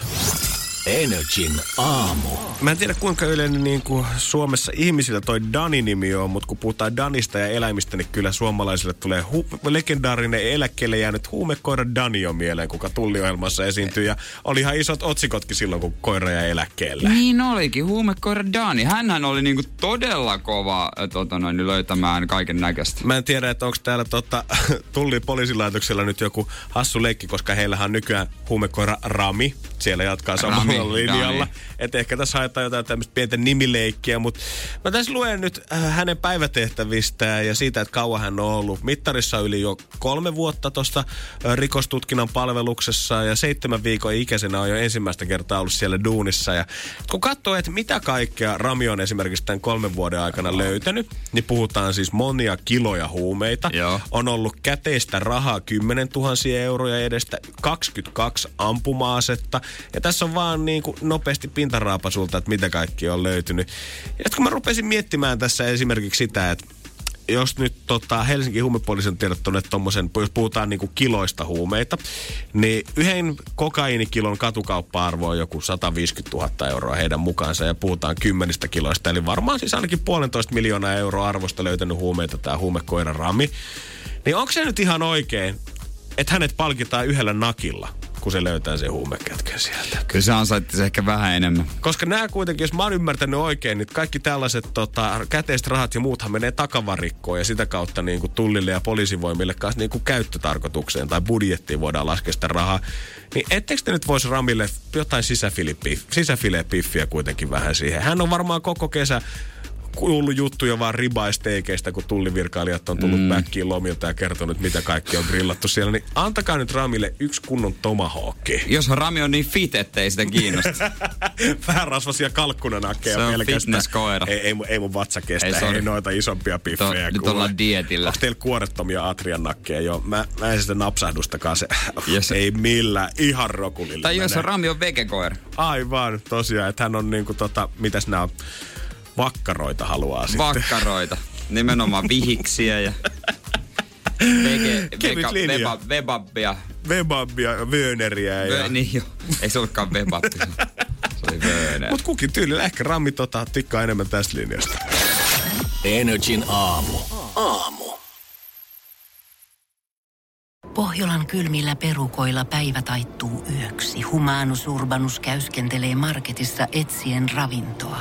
Energin aamu.
Mä en tiedä kuinka yleinen niin kuin Suomessa ihmisillä toi Dani-nimi on, mutta kun puhutaan Danista ja eläimistä, niin kyllä suomalaisille tulee hu- legendaarinen eläkkeelle jäänyt huumekoira Dani on mieleen, kuka tulliohjelmassa esiintyy. Ja oli ihan isot otsikotkin silloin, kun koira jäi eläkkeelle.
Niin olikin, huumekoira Dani. Hänhän oli niinku todella kova tota noin, löytämään kaiken näköistä.
Mä en tiedä, että onko täällä tota, tulli poliisilaitoksella nyt joku hassu leikki, koska heillähän on nykyään huumekoira Rami. Siellä jatkaa samalla
Rami,
linjalla.
Dani.
Että ehkä tässä haetaan jotain tämmöistä pientä nimileikkiä, mutta mä tässä luen nyt äh, hänen päivätehtävistään ja siitä, että kauan hän on ollut. Mittarissa yli jo kolme vuotta tuossa äh, rikostutkinnan palveluksessa ja seitsemän viikon ikäisenä on jo ensimmäistä kertaa ollut siellä duunissa. Ja kun katsoo, että mitä kaikkea Rami on esimerkiksi tämän kolmen vuoden aikana löytänyt, niin puhutaan siis monia kiloja huumeita.
Joo.
On ollut käteistä rahaa 10 000 euroja edestä, 22 ampuma-asetta. Ja tässä on vaan niin kuin nopeasti pintaraapasulta, että mitä kaikki on löytynyt. Ja kun mä rupesin miettimään tässä esimerkiksi sitä, että jos nyt tota, Helsingin huumepoliisi on tiedottanut, että tommosen, jos puhutaan niinku kiloista huumeita, niin yhden kokaiinikilon katukauppa-arvo on joku 150 000 euroa heidän mukaansa ja puhutaan kymmenistä kiloista. Eli varmaan siis ainakin puolentoista miljoonaa euroa arvosta löytänyt huumeita tämä huumekoira Rami. Niin onko se nyt ihan oikein, että hänet palkitaan yhdellä nakilla kun se löytää sen huumekätkön sieltä.
Kyllä se ansaitti se ehkä vähän enemmän.
Koska nämä kuitenkin, jos mä oon ymmärtänyt oikein, niin kaikki tällaiset tota, käteiset rahat ja muuthan menee takavarikkoon ja sitä kautta niin kuin tullille ja poliisivoimille kanssa niin kuin käyttötarkoitukseen tai budjettiin voidaan laskea sitä rahaa. Niin ettekö te nyt voisi Ramille jotain sisäfilepiffiä kuitenkin vähän siihen? Hän on varmaan koko kesä kuullut juttuja vaan ribaisteikeistä, kun tullivirkailijat on tullut mm. backiin lomilta ja kertonut, mitä kaikki on grillattu siellä. Niin antakaa nyt Ramille yksi kunnon tomahawkki.
Jos Rami on niin fit, ettei sitä kiinnosta.
Vähän rasvasia kalkkunanakkeja
Se on fitnesskoira.
Ei, ei, ei, mun vatsa kestä, ei, ei noita isompia piffejä.
To, nyt ollaan dietillä.
Onko teillä kuorettomia atrian nakkeja? Joo, mä, mä en sitä napsahdustakaan se. Yes. ei millään, ihan rokulilla.
Tai jos Rami on vegekoira.
Aivan, tosiaan, että hän on niinku tota, mitäs nää on, vakkaroita haluaa sitten.
Vakkaroita. Nimenomaan vihiksiä ja vege, vega, veba, vebabbia.
Vebabbia ja vööneriä. Ja... Vö,
niin jo. Ei se ollutkaan vebabbi. Se oli vööner.
Mut kukin tyylillä ehkä Rammi tota, tikkaa enemmän tästä linjasta.
Energin aamu. Aamu.
Pohjolan kylmillä perukoilla päivä taittuu yöksi. Humanus Urbanus käyskentelee marketissa etsien ravintoa.